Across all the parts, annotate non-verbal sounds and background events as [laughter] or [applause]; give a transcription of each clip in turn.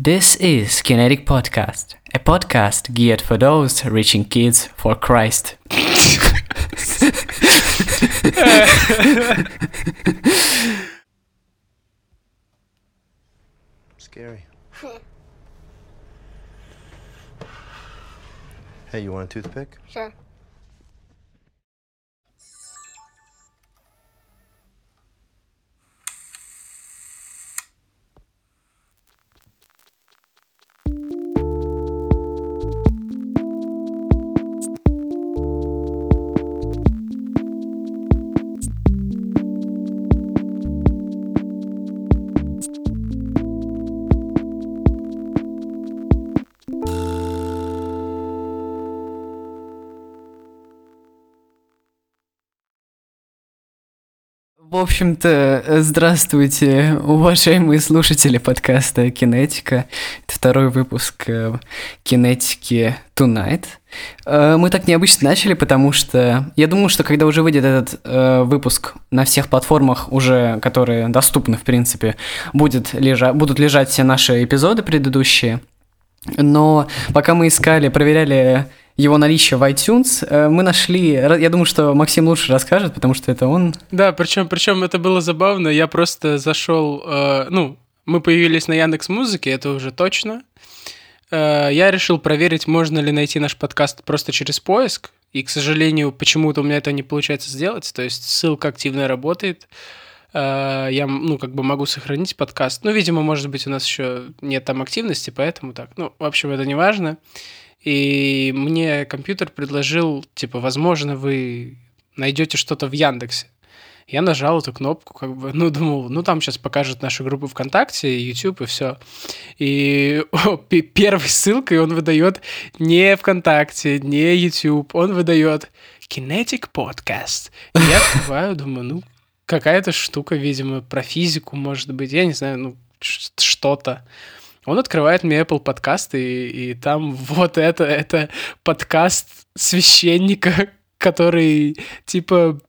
This is Kinetic Podcast, a podcast geared for those reaching kids for Christ. Scary. hey, you want a toothpick? Sure. В общем-то, здравствуйте, уважаемые слушатели подкаста Кинетика. Это второй выпуск э, Кинетики Tonight. Э, Мы так необычно начали, потому что я думаю, что когда уже выйдет этот э, выпуск на всех платформах, уже которые доступны, в принципе, будет лежа... будут лежать все наши эпизоды предыдущие. Но пока мы искали, проверяли его наличие в iTunes, э, мы нашли, я думаю, что Максим лучше расскажет, потому что это он. Да, причем, причем это было забавно. Я просто зашел, э, ну, мы появились на Яндекс Музыке, это уже точно. Э, я решил проверить, можно ли найти наш подкаст просто через поиск. И, к сожалению, почему-то у меня это не получается сделать. То есть ссылка активно работает. Э, я, ну, как бы могу сохранить подкаст. Ну, видимо, может быть, у нас еще нет там активности, поэтому так. Ну, в общем, это не важно. И мне компьютер предложил, типа, возможно, вы найдете что-то в Яндексе. Я нажал эту кнопку, как бы, ну, думал, ну, там сейчас покажет наши группы ВКонтакте, YouTube и все. И [laughs] о, первой ссылкой он выдает не ВКонтакте, не YouTube, он выдает Kinetic Podcast. И я открываю, думаю, ну, какая-то штука, видимо, про физику, может быть, я не знаю, ну, что-то. Он открывает мне Apple подкаст, и, и там [laughs] вот это, это подкаст священника, [laughs] который, типа,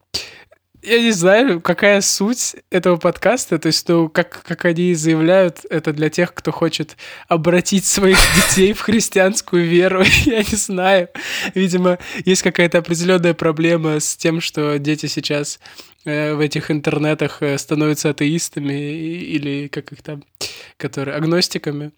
я не знаю, какая суть этого подкаста. То есть, ну, как, как они заявляют, это для тех, кто хочет обратить своих [laughs] детей в христианскую веру. [laughs] Я не знаю. Видимо, есть какая-то определенная проблема с тем, что дети сейчас э, в этих интернетах э, становятся атеистами или как их там, которые агностиками.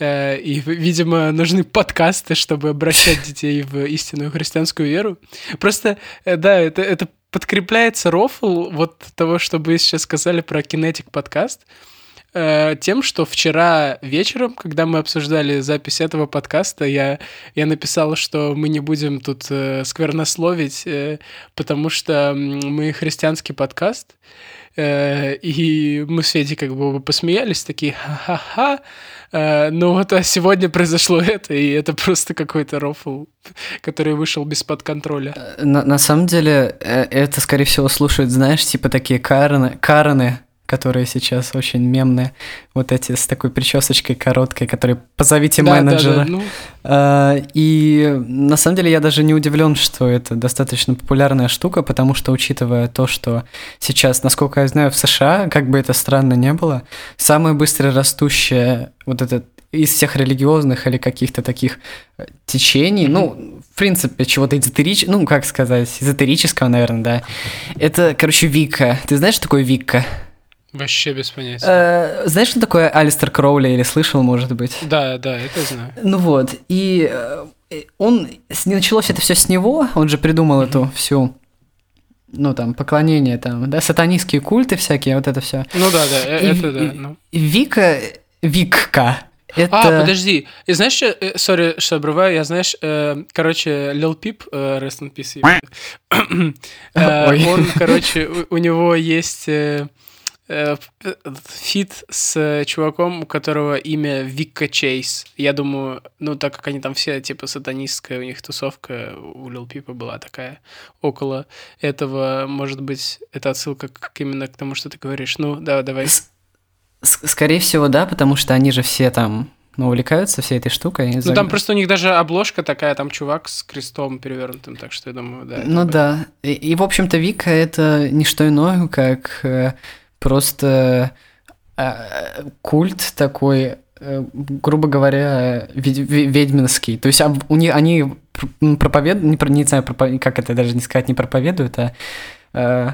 Э, и, видимо, нужны подкасты, чтобы обращать детей в истинную христианскую веру. Просто, да, это, это подкрепляется рофл вот того, что вы сейчас сказали про Kinetic подкаст, э, тем, что вчера вечером, когда мы обсуждали запись этого подкаста, я, я написал, что мы не будем тут э, сквернословить, э, потому что мы христианский подкаст, и мы с Федей как бы посмеялись, такие ха-ха-ха, э, ну вот а сегодня произошло это, и это просто какой-то рофл который вышел без под контроля. На, на самом деле, э, это, скорее всего, слушают, знаешь, типа такие Карены, Карены, которые сейчас очень мемные, вот эти с такой причесочкой короткой, которые «позовите да, менеджера». Да, да, ну... а, и на самом деле я даже не удивлен, что это достаточно популярная штука, потому что, учитывая то, что сейчас, насколько я знаю, в США, как бы это странно не было, самое быстро растущее вот этот из всех религиозных или каких-то таких э, течений, ну, в принципе, чего-то эзотерического, ну, как сказать, эзотерического, наверное, да. Это, короче, Вика. Ты знаешь, что такое Вика? Вообще без понятия. Э, знаешь, что такое Алистер Кроули или слышал, может быть? Да, да, это знаю. Ну вот, и э, он, началось это все с него, он же придумал mm-hmm. эту всю ну, там, поклонение, там, да, сатанистские культы всякие, вот это все. Ну да, да, и, это да. Ну. Вика, Викка, это... А, подожди. И знаешь, что... Sorry, что обрываю. Я, знаешь, э, короче, Lil Peep, э, rest in peace, [coughs] э, он, короче, у, у него есть... Э, э, feat с чуваком, у которого имя Вика Чейз. Я думаю, ну, так как они там все, типа, сатанистская, у них тусовка у Lil Peep а была такая около этого, может быть, это отсылка к, именно к тому, что ты говоришь. Ну, да, давай. Скорее всего, да, потому что они же все там ну, увлекаются всей этой штукой. Ну, там просто у них даже обложка такая, там чувак с крестом перевернутым, так что я думаю, да. Ну да. И, и, в общем-то, Вика это не что иное, как э, просто э, культ такой э, грубо говоря, ведьминский. То есть у них они проповедуют, не, не знаю, как это даже не сказать, не проповедуют, а э,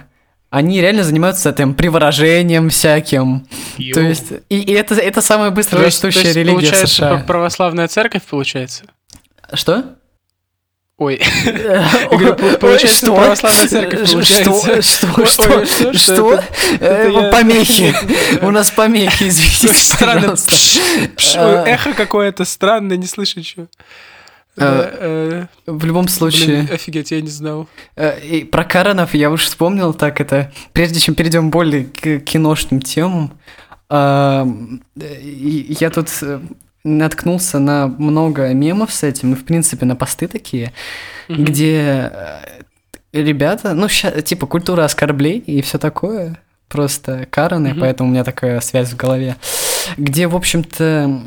они реально занимаются там приворожением всяким. Йо. То есть, и, и это, это самая быстро растущая религия получается, США. православная церковь, получается? Что? [laughs] Ой. получается, что? православная церковь получается. Что? Что? Что? Что? Э, помехи. [laughs] У нас помехи, извините, Странно. А. Эхо какое-то странное, не слышу ничего. Э, э, в любом случае... Офигеть, я не знал. И про Каранов я уж вспомнил так это. Прежде чем перейдем более к киношным темам, я тут наткнулся на много мемов с этим, и, в принципе, на посты такие, mm-hmm. где э, ребята, ну, ща, типа, культура оскорблений и все такое, просто караны, mm-hmm. поэтому у меня такая связь в голове, где, в общем-то,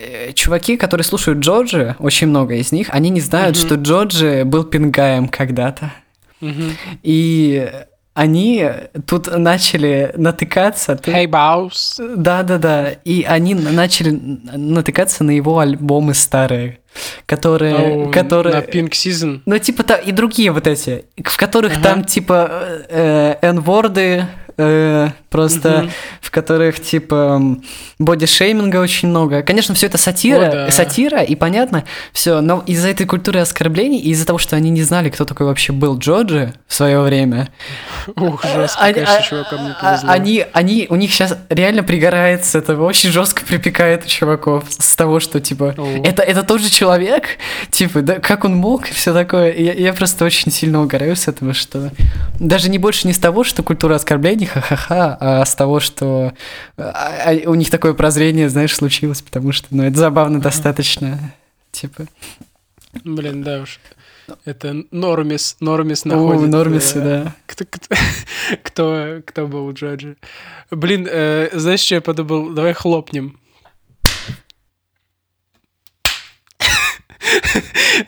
э, чуваки, которые слушают Джорджи, очень много из них, они не знают, mm-hmm. что Джорджи был пингаем когда-то. Mm-hmm. И они тут начали натыкаться. Hey, boss. Да-да-да. И они начали натыкаться на его альбомы старые, которые... Oh, которые... На Pink Season. Ну, типа, та, и другие вот эти, в которых ага. там, типа, э, N-ворды, э, просто в которых типа бодишейминга очень много. Конечно, все это сатира, О, да. сатира, и понятно, все, но из-за этой культуры оскорблений и из-за того, что они не знали, кто такой вообще был Джорджи в свое время. [laughs] Ух, жестко, они, конечно, чувакам не повезло. Они, они, у них сейчас реально пригорает с этого, очень жестко припекает у чуваков с того, что типа это, это тот же человек, типа, да, как он мог, и все такое. Я, я просто очень сильно угораю с этого, что даже не больше не с того, что культура оскорблений, ха-ха-ха, а с того, что а, а, у них такое прозрение, знаешь, случилось, потому что, ну, это забавно достаточно, типа. Блин, да уж. Это Нормис, Нормис находит... О, Нормис, э, да. Кто, кто, [laughs] кто, кто был у Джорджа? Блин, э, знаешь, что я подумал? Давай хлопнем.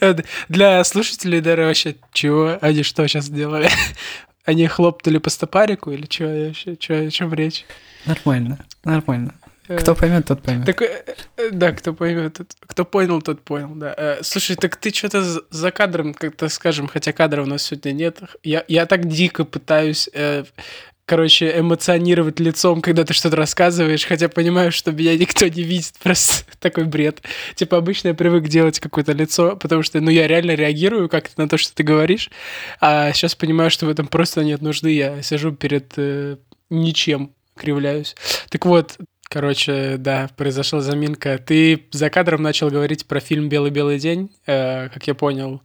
[laughs] Для слушателей, даже вообще, чего? Они что сейчас делали? Они хлопнули по стопарику или что вообще? Что, о чем речь? Нормально, нормально. Э, кто поймет, тот поймет. Так, э, да, кто поймет, кто понял, тот понял, да. Э, слушай, так ты что-то за кадром, как-то скажем, хотя кадра у нас сегодня нет. Я, я так дико пытаюсь короче, эмоционировать лицом, когда ты что-то рассказываешь, хотя понимаю, что меня никто не видит, [laughs] просто такой бред. Типа обычно я привык делать какое-то лицо, потому что, ну, я реально реагирую как-то на то, что ты говоришь, а сейчас понимаю, что в этом просто нет нужды, я сижу перед э, ничем, кривляюсь. Так вот, Короче, да, произошла заминка. Ты за кадром начал говорить про фильм «Белый-белый день», э, как я понял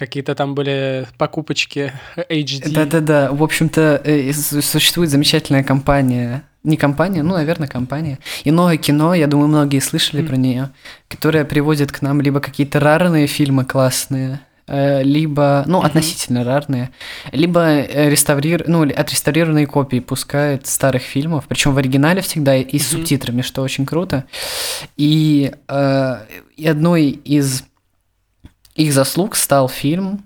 какие-то там были покупочки HD. Да-да-да, в общем-то, э, существует замечательная компания, не компания, ну, наверное, компания. Иное кино, я думаю, многие слышали mm. про нее, которая приводит к нам либо какие-то рарные фильмы классные, э, либо, ну, mm-hmm. относительно рарные, либо э, реставрир, ну, отреставрированные копии пускает старых фильмов, причем в оригинале всегда и с mm-hmm. субтитрами, что очень круто. И, э, и одной из их заслуг стал фильм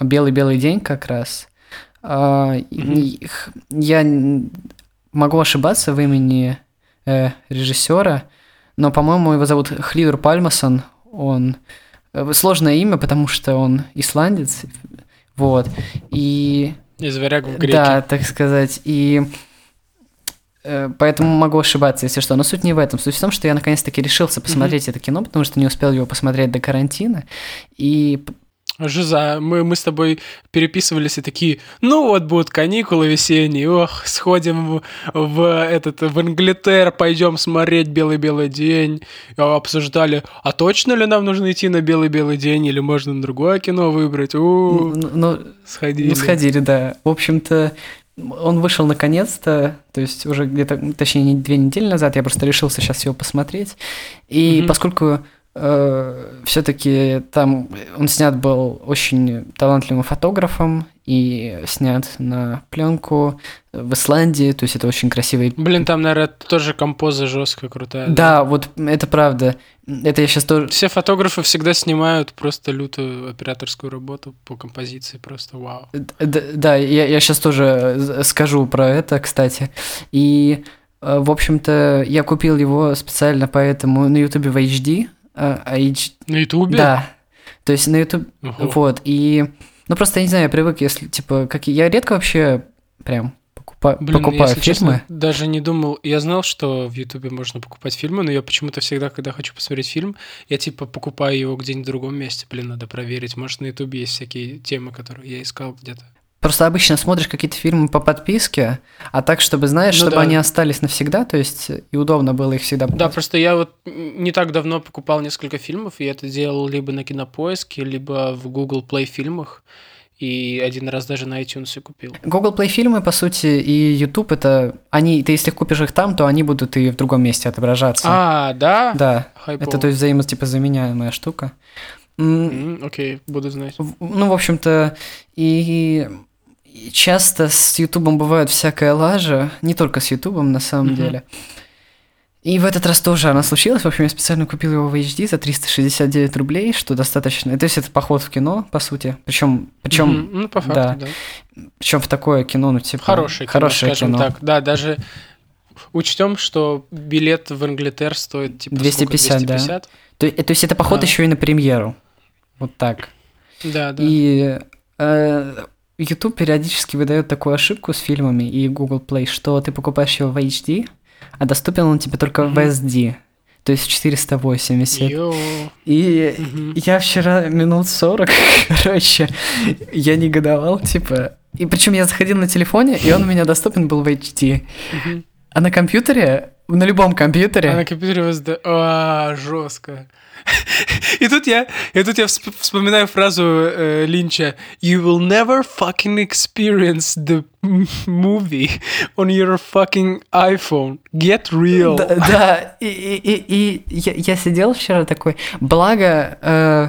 «Белый-белый день» как раз. Mm-hmm. Я могу ошибаться в имени э, режиссера, но, по-моему, его зовут Хливер Пальмасон. Он э, сложное имя, потому что он исландец, вот. И из варягов греки. Да, так сказать. И поэтому могу ошибаться, если что. Но суть не в этом. Суть в том, что я наконец-таки решился посмотреть mm-hmm. это кино, потому что не успел его посмотреть до карантина. И Жиза, мы, мы с тобой переписывались и такие, ну вот будут каникулы весенние, ох, сходим в, в этот в Инглитер, пойдем смотреть белый-белый день. Обсуждали, а точно ли нам нужно идти на белый-белый день, или можно на другое кино выбрать? У, ну, ну, сходили. Ну, сходили, да. В общем-то, он вышел наконец-то, то есть уже где-то, точнее, две недели назад, я просто решился сейчас его посмотреть. И mm-hmm. поскольку э, все-таки там он снят был очень талантливым фотографом и снят на пленку в Исландии, то есть это очень красивый. Блин, там, наверное, тоже композа жестко крутая. Да, да, вот это правда. Это я сейчас тоже... Все фотографы всегда снимают просто лютую операторскую работу по композиции, просто вау. Да, да я, я сейчас тоже скажу про это, кстати. И э, в общем-то, я купил его специально поэтому на Ютубе в HD. а, H- На Ютубе? Да. То есть на YouTube... Ого. Вот, и... Ну, просто, я не знаю, я привык, если, типа, как... Я редко вообще прям покупа- Блин, покупаю если фильмы. честно, даже не думал. Я знал, что в Ютубе можно покупать фильмы, но я почему-то всегда, когда хочу посмотреть фильм, я типа покупаю его где-нибудь в другом месте. Блин, надо проверить. Может, на Ютубе есть всякие темы, которые я искал где-то. Просто обычно смотришь какие-то фильмы по подписке, а так, чтобы, знаешь, Ну чтобы да. они остались навсегда, то есть и удобно было их всегда Да, покупать. просто я вот не так давно покупал несколько фильмов, и это делал либо на Кинопоиске, либо в Google Play фильмах, и один раз даже на iTunes купил. Google Play фильмы, по сути, и YouTube это они, ты если купишь их там, то они будут и в другом месте отображаться. А, да? да, Хайпово. это то есть взаимо типа заменяемая штука. М, М, Окей, буду знать. Ну, в общем-то, и и часто с Ютубом бывает всякая лажа, не только с Ютубом на самом Мгм. деле. И в этот раз тоже она случилась. В общем, я специально купил его в HD за 369 рублей, что достаточно. То есть это поход в кино, по сути. Причем, причем, Мгм, Ну, по факту, да. да. причем в такое кино, ну типа Хорошее кино, хорошее скажем кино. так. Да, даже учтем, что билет в Англитер стоит типа 250, сколько? да. 250? То, то есть это поход Да. еще и на премьеру. Вот так. Да, да. И э, YouTube периодически выдает такую ошибку с фильмами и Google Play, что ты покупаешь его в HD, а доступен он тебе только в Мгм. SD. То есть в 480. Йоу. И Мгм. я вчера минут 40, [laughs] короче, я негодовал, типа... И причем я заходил на телефоне, и он у меня доступен был в HD. Мгм. А на компьютере, на любом компьютере... А на компьютере ВСД. А, жестко. [laughs] И тут я, и тут я всп- вспоминаю фразу э, Линча You will never fucking experience the movie on your fucking iPhone. Get real. Да, да, и, и, и, я, я сидел вчера такой, благо э,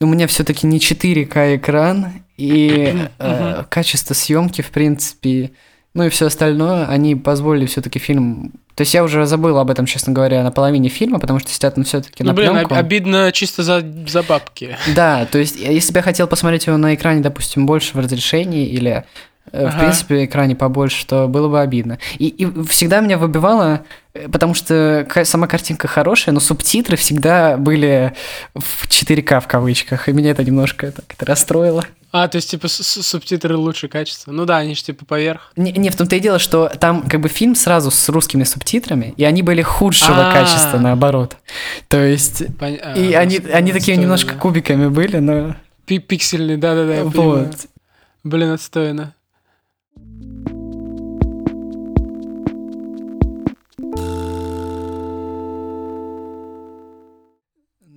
у меня все-таки не 4К экран, и э, качество съемки, в принципе, ну и все остальное, они позволили все-таки фильм... То есть я уже забыл об этом, честно говоря, на половине фильма, потому что сидят он все-таки Ну, на блин, пленку. обидно чисто за, за бабки. Да, то есть я- если бы я хотел посмотреть его на экране, допустим, больше в разрешении или э, в Ага. принципе экране побольше, то было бы обидно. И, и всегда меня выбивало, э, потому что сама картинка хорошая, но субтитры всегда были в 4К в кавычках, и меня это немножко так это расстроило. А, то есть, типа, субтитры лучше качества. Ну да, они же типа поверх. Не, не, в том-то и дело, что там как бы фильм сразу с русскими субтитрами, и они были худшего А. качества, наоборот. То есть... Пон- а, И они, господи, они такие отстойно, немножко да. кубиками были, но... Пи- Пиксельные, да-да-да, я понимаю. Вот. Блин, отстойно.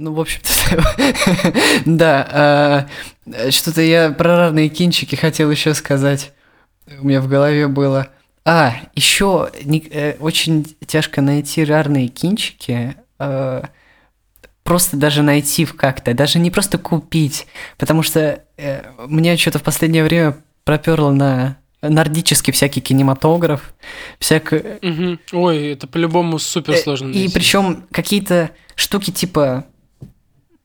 Ну, в общем-то, [laughs] да. а, Что-то я про рарные кинчики хотел еще сказать. У меня в голове было. А, еще очень тяжко найти рарные кинчики. а, Просто даже найти в как-то, даже не просто купить, потому что э, мне что-то в последнее время проперло на нордический всякий кинематограф, всякое, Мгм. Ой, это по-любому супер сложно Э, и причем какие-то штуки типа,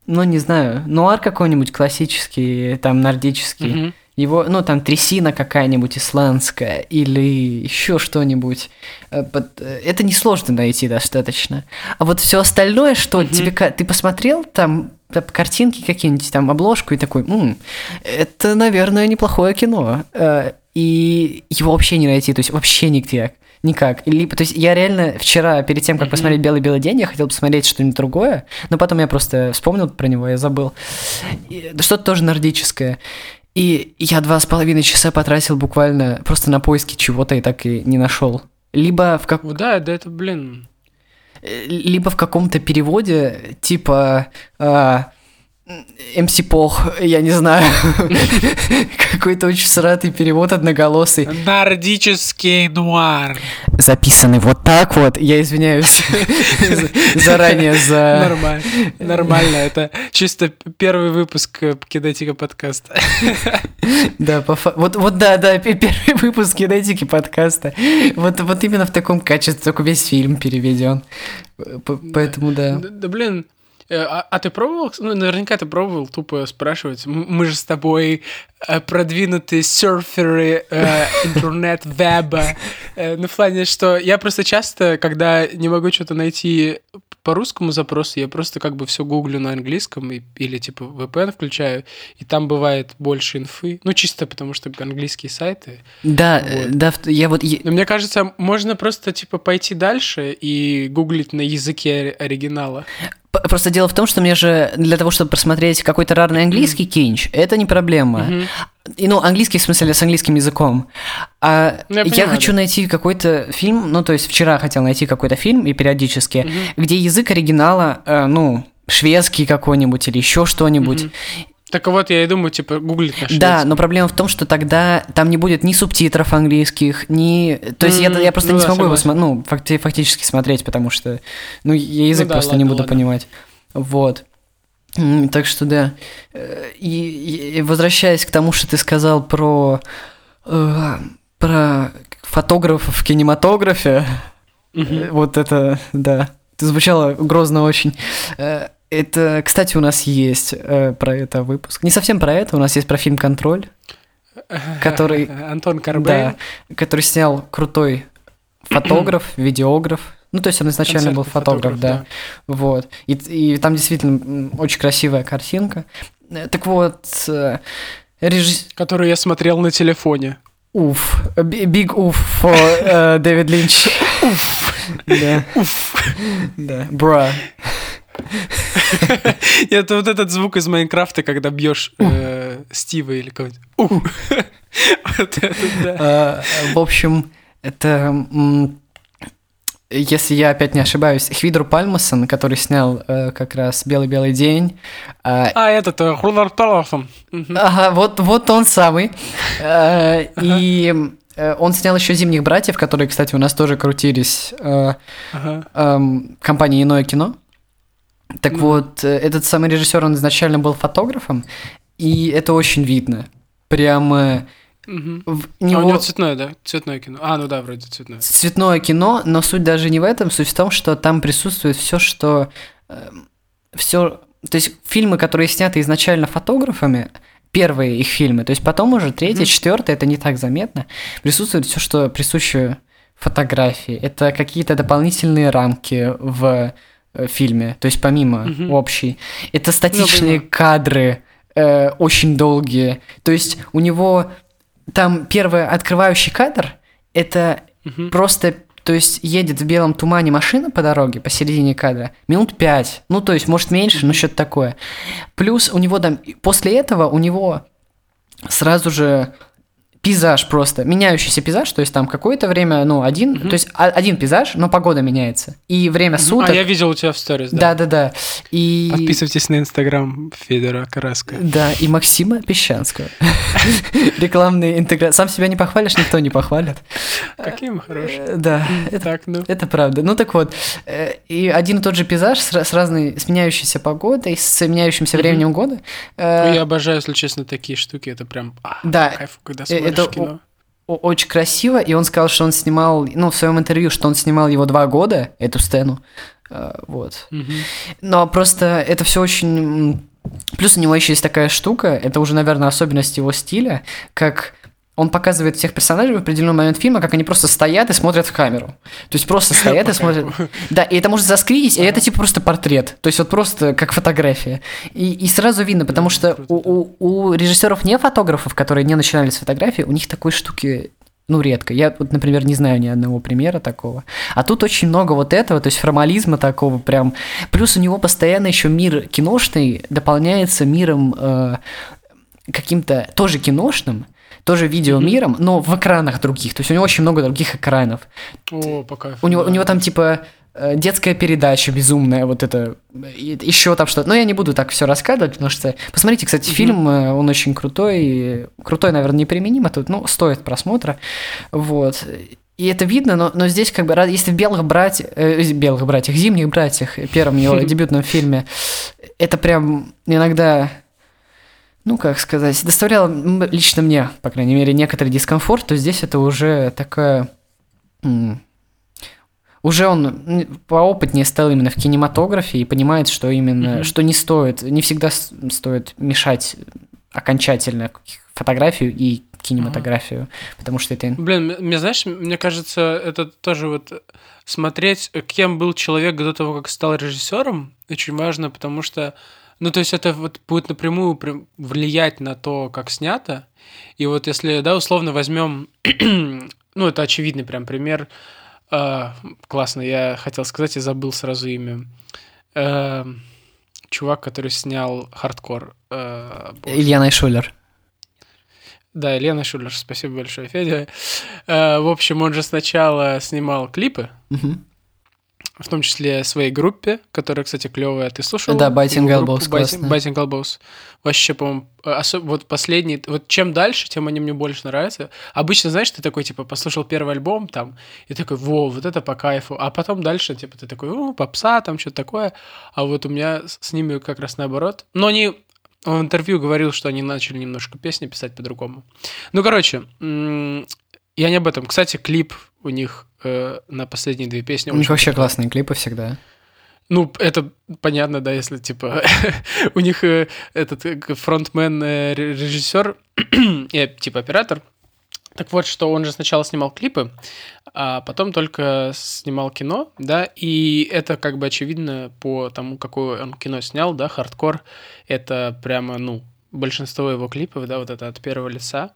ну не знаю, нуар какой-нибудь классический, там нордический. Мгм. Его, ну там трясина какая-нибудь исландская или еще что-нибудь. Э, э, Это несложно найти достаточно. А вот все остальное, что Мгм. тебе ка- ты посмотрел там там картинки какие-нибудь, там обложку и такой, «М, это, наверное, неплохое кино. Э, И его вообще не найти, то есть вообще нигде. Никак. Либо, то есть я реально вчера, перед тем, как посмотреть «Белый-белый день», я хотел посмотреть что-нибудь другое, но потом я просто вспомнил про него, я забыл. И Что-то тоже нордическое. И я два с половиной часа потратил буквально просто на поиски чего-то и так и не нашел. Либо в, как... Да, да это, блин. э, либо в каком-то переводе, типа а, МС Пох, я не знаю, [laughs] какой-то очень сратый перевод одноголосый, Нордический нуар. записанный вот так вот. Я извиняюсь за- [laughs] заранее за... Нормально. Нормально. Это чисто первый выпуск э, Кидатика подкаста. [laughs] Да, по вот, вот да, да, пе- первый выпуск кинетики подкаста. Вот, вот именно в таком качестве, только весь фильм переведен. П- Поэтому да. Да, блин, Э, а, а ты пробовал? Ну, наверняка ты пробовал тупо спрашивать. Мы же с тобой э, продвинутые серферы э, интернет-веба. Э, ну, в плане, что я просто часто, когда не могу что-то найти по русскому запросу, я просто как бы все гуглю на английском и, или типа VPN включаю, и там бывает больше инфы. Ну, чисто потому что английские сайты. Да, вот. да, я вот... Но мне кажется, можно просто типа пойти дальше и гуглить на языке оригинала. Просто дело в том, что мне же для того, чтобы просмотреть какой-то рарный английский mm-hmm. кинч, это не проблема. Mm-hmm. И, ну, английский в смысле с английским языком. А ну, я, я понимаю, хочу да. найти какой-то фильм, ну, то есть вчера хотел найти какой-то фильм и периодически, mm-hmm. где язык оригинала, э, ну, шведский какой-нибудь или еще что-нибудь. Mm-hmm. Так вот, я и думаю, типа, гуглить на шведском. Да, но проблема в том, что тогда там не будет ни субтитров английских, ни... То есть mm-hmm. я, я просто ну, не да, смогу его см... ну, факти- фактически смотреть, потому что, ну, я язык ну, да, просто ладно, не буду ладно. понимать. Вот. Так что да. Э, и, и возвращаясь к тому, что ты сказал про, э, про фотографов в кинематографе, mm-hmm. вот это, да, это звучало грозно очень. Э, это, кстати, у нас есть э, про это выпуск. Не совсем про это, у нас есть про фильм «Контроль», [laughs] который... Антон Карбей. Да, который снял крутой [clears throat] фотограф, видеограф. Ну, то есть он изначально был фотограф, фотограф да. да. Вот. И, и там действительно очень красивая картинка. Э, так вот, э, режиссер... Которую я смотрел на телефоне. Уф. Big уф for Дэвид Линч. [laughs] Уф. Да. Уф. Да. Бра. [laughs] Это вот этот звук из Майнкрафта, когда бьешь э, Стива или кого-нибудь. [laughs] А, в общем, это если я опять не ошибаюсь, Хвидру Пальмасон, который снял э, как раз «Белый-белый день». Э, а, этот, э, Хулар Палмасон. Ага, вот, вот он самый. Э, и э, он снял еще «Зимних братьев», которые, кстати, у нас тоже крутились э, э, компании «Иное кино». Так mm. вот, э, этот самый режиссер, он изначально был фотографом, и это очень видно. Прямо... Угу. В него... А у него цветное, да? Цветное кино. А, ну да, вроде цветное. Цветное кино, но суть даже не в этом, суть в том, что там присутствует все, что... Э, все... То есть фильмы, которые сняты изначально фотографами, первые их фильмы, то есть потом уже третий, mm четвертый, это не так заметно, присутствует все, что присуще фотографии. Это какие-то дополнительные рамки в фильме, то есть помимо угу. общей. Это статичные ну, кадры, э, очень долгие. То есть у него там первый открывающий кадр, это угу. просто, то есть едет в белом тумане машина по дороге посередине кадра, минут пять, ну то есть может меньше, но что-то такое. Плюс у него там, после этого у него сразу же пейзаж просто, меняющийся пейзаж, то есть там какое-то время, ну, один, угу. то есть один пейзаж, но погода меняется. И время суток... А я видел у тебя в сторис, да. Да-да-да. И... Подписывайтесь на инстаграм Федора Караска. Да, и Максима Песчанского. [laughs] Рекламные интеграции. Сам себя не похвалишь, никто не похвалит. Какие мы хорошие. Э, да, это, так, ну. это правда. Ну так вот, э, и один и тот же пейзаж с, разной, с меняющейся погодой, с меняющимся временем года. Э, я обожаю, если честно, такие штуки, это прям а, да, кайф, когда смотришь это кино. очень красиво, и он сказал, что он снимал, ну, в своем интервью, что он снимал его два года, эту сцену, э, вот. Угу. Но просто это все очень... Плюс у него еще есть такая штука, это уже, наверное, особенность его стиля, как он показывает всех персонажей в определенный момент фильма, как они просто стоят и смотрят в камеру. То есть просто стоят и смотрят. [laughs] Да, и это может заскринить, и это типа просто портрет. То есть вот просто как фотография. И, и сразу видно, потому что у, у, у режиссеров не фотографов, которые не начинали с фотографии, у них такой штуки ну, редко. Я, вот, например, не знаю ни одного примера такого. А тут очень много вот этого, то есть формализма такого прям. Плюс у него постоянно еще мир киношный дополняется миром э, каким-то тоже киношным, тоже видеомиром, но в экранах других. То есть у него очень много других экранов. О, пока. У него, у него там типа э, детская передача безумная, вот это, еще там что-то. Но я не буду так все рассказывать, потому что... Посмотрите, кстати, mm-hmm. фильм, э, он очень крутой. Крутой, наверное, неприменимо тут, ну, стоит просмотра. Вот. И это видно, но, но здесь как бы, если в «Белых братьях», э, «Белых братьях», «Зимних братьях», первом его [laughs] дебютном фильме, это прям иногда ну, как сказать, доставляло лично мне, по крайней мере, некоторый дискомфорт, то здесь это уже такая... уже он поопытнее стал именно в кинематографе и понимает, что именно, mm-hmm. что не стоит, не всегда стоит мешать окончательно фотографию и кинематографию, ага. потому что это... Блин, мне, знаешь, мне кажется, это тоже вот смотреть, кем был человек до того, как стал режиссером, очень важно, потому что, ну, то есть это вот будет напрямую влиять на то, как снято, и вот если, да, условно возьмем, [clears throat] ну, это очевидный прям пример, а, классно, я хотел сказать и забыл сразу имя. А, чувак, который снял хардкор. А, Илья Найшулер. Да, Илья Найшулер, спасибо большое, Федя. А, в общем, он же сначала снимал клипы. Угу в том числе своей группе, которая, кстати, клевая. Ты слушал? Да, Biting Elbows. Biting Elbows. Вообще, по-моему, особ... вот последний... Вот чем дальше, тем они мне больше нравятся. Обычно, знаешь, ты такой, типа, послушал первый альбом там, и такой, во, вот это по кайфу. А потом дальше, типа, ты такой, о, попса, там что-то такое. А вот у меня с ними как раз наоборот. Но они в интервью говорил, что они начали немножко песни писать по-другому. Ну, короче, я не об этом. Кстати, клип у них э, на последние две песни. У них вообще крутой. классные клипы всегда. Ну, это понятно, да, если, типа, [laughs] у них э, этот э, фронтмен, э, режиссер, [clears throat] и, типа, оператор. Так вот, что он же сначала снимал клипы, а потом только снимал кино, да, и это как бы очевидно по тому, какое он кино снял, да, хардкор, это прямо, ну, большинство его клипов, да, вот это от первого лица,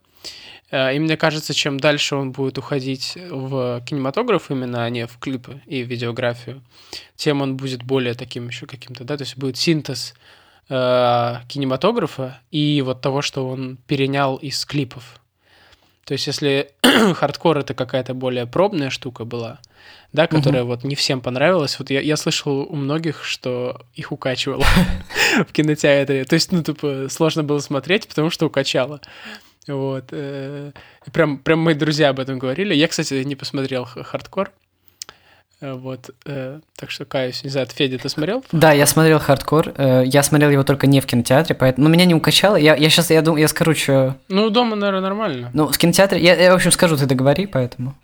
и мне кажется, чем дальше он будет уходить в кинематограф именно, а не в клипы и видеографию, тем он будет более таким еще каким-то, да, то есть будет синтез э, кинематографа и вот того, что он перенял из клипов. То есть если [clears throat] хардкор это какая-то более пробная штука была, да, которая угу. вот не всем понравилась. Вот я, я слышал у многих, что их укачивало [laughs] в кинотеатре. То есть, ну, типа, сложно было смотреть, потому что укачало. Вот. Э, прям, прям мои друзья об этом говорили. Я, кстати, не посмотрел хардкор. Э, вот, э, так что каюсь. Не знаю, Федя, ты смотрел? Да, я смотрел хардкор. Я смотрел его только не в кинотеатре, поэтому. Но меня не укачало. Я, я сейчас, я думаю, я скажу, что. Ну, дома, наверное, нормально. Ну, в кинотеатре. Я, я в общем, скажу, ты договори, поэтому.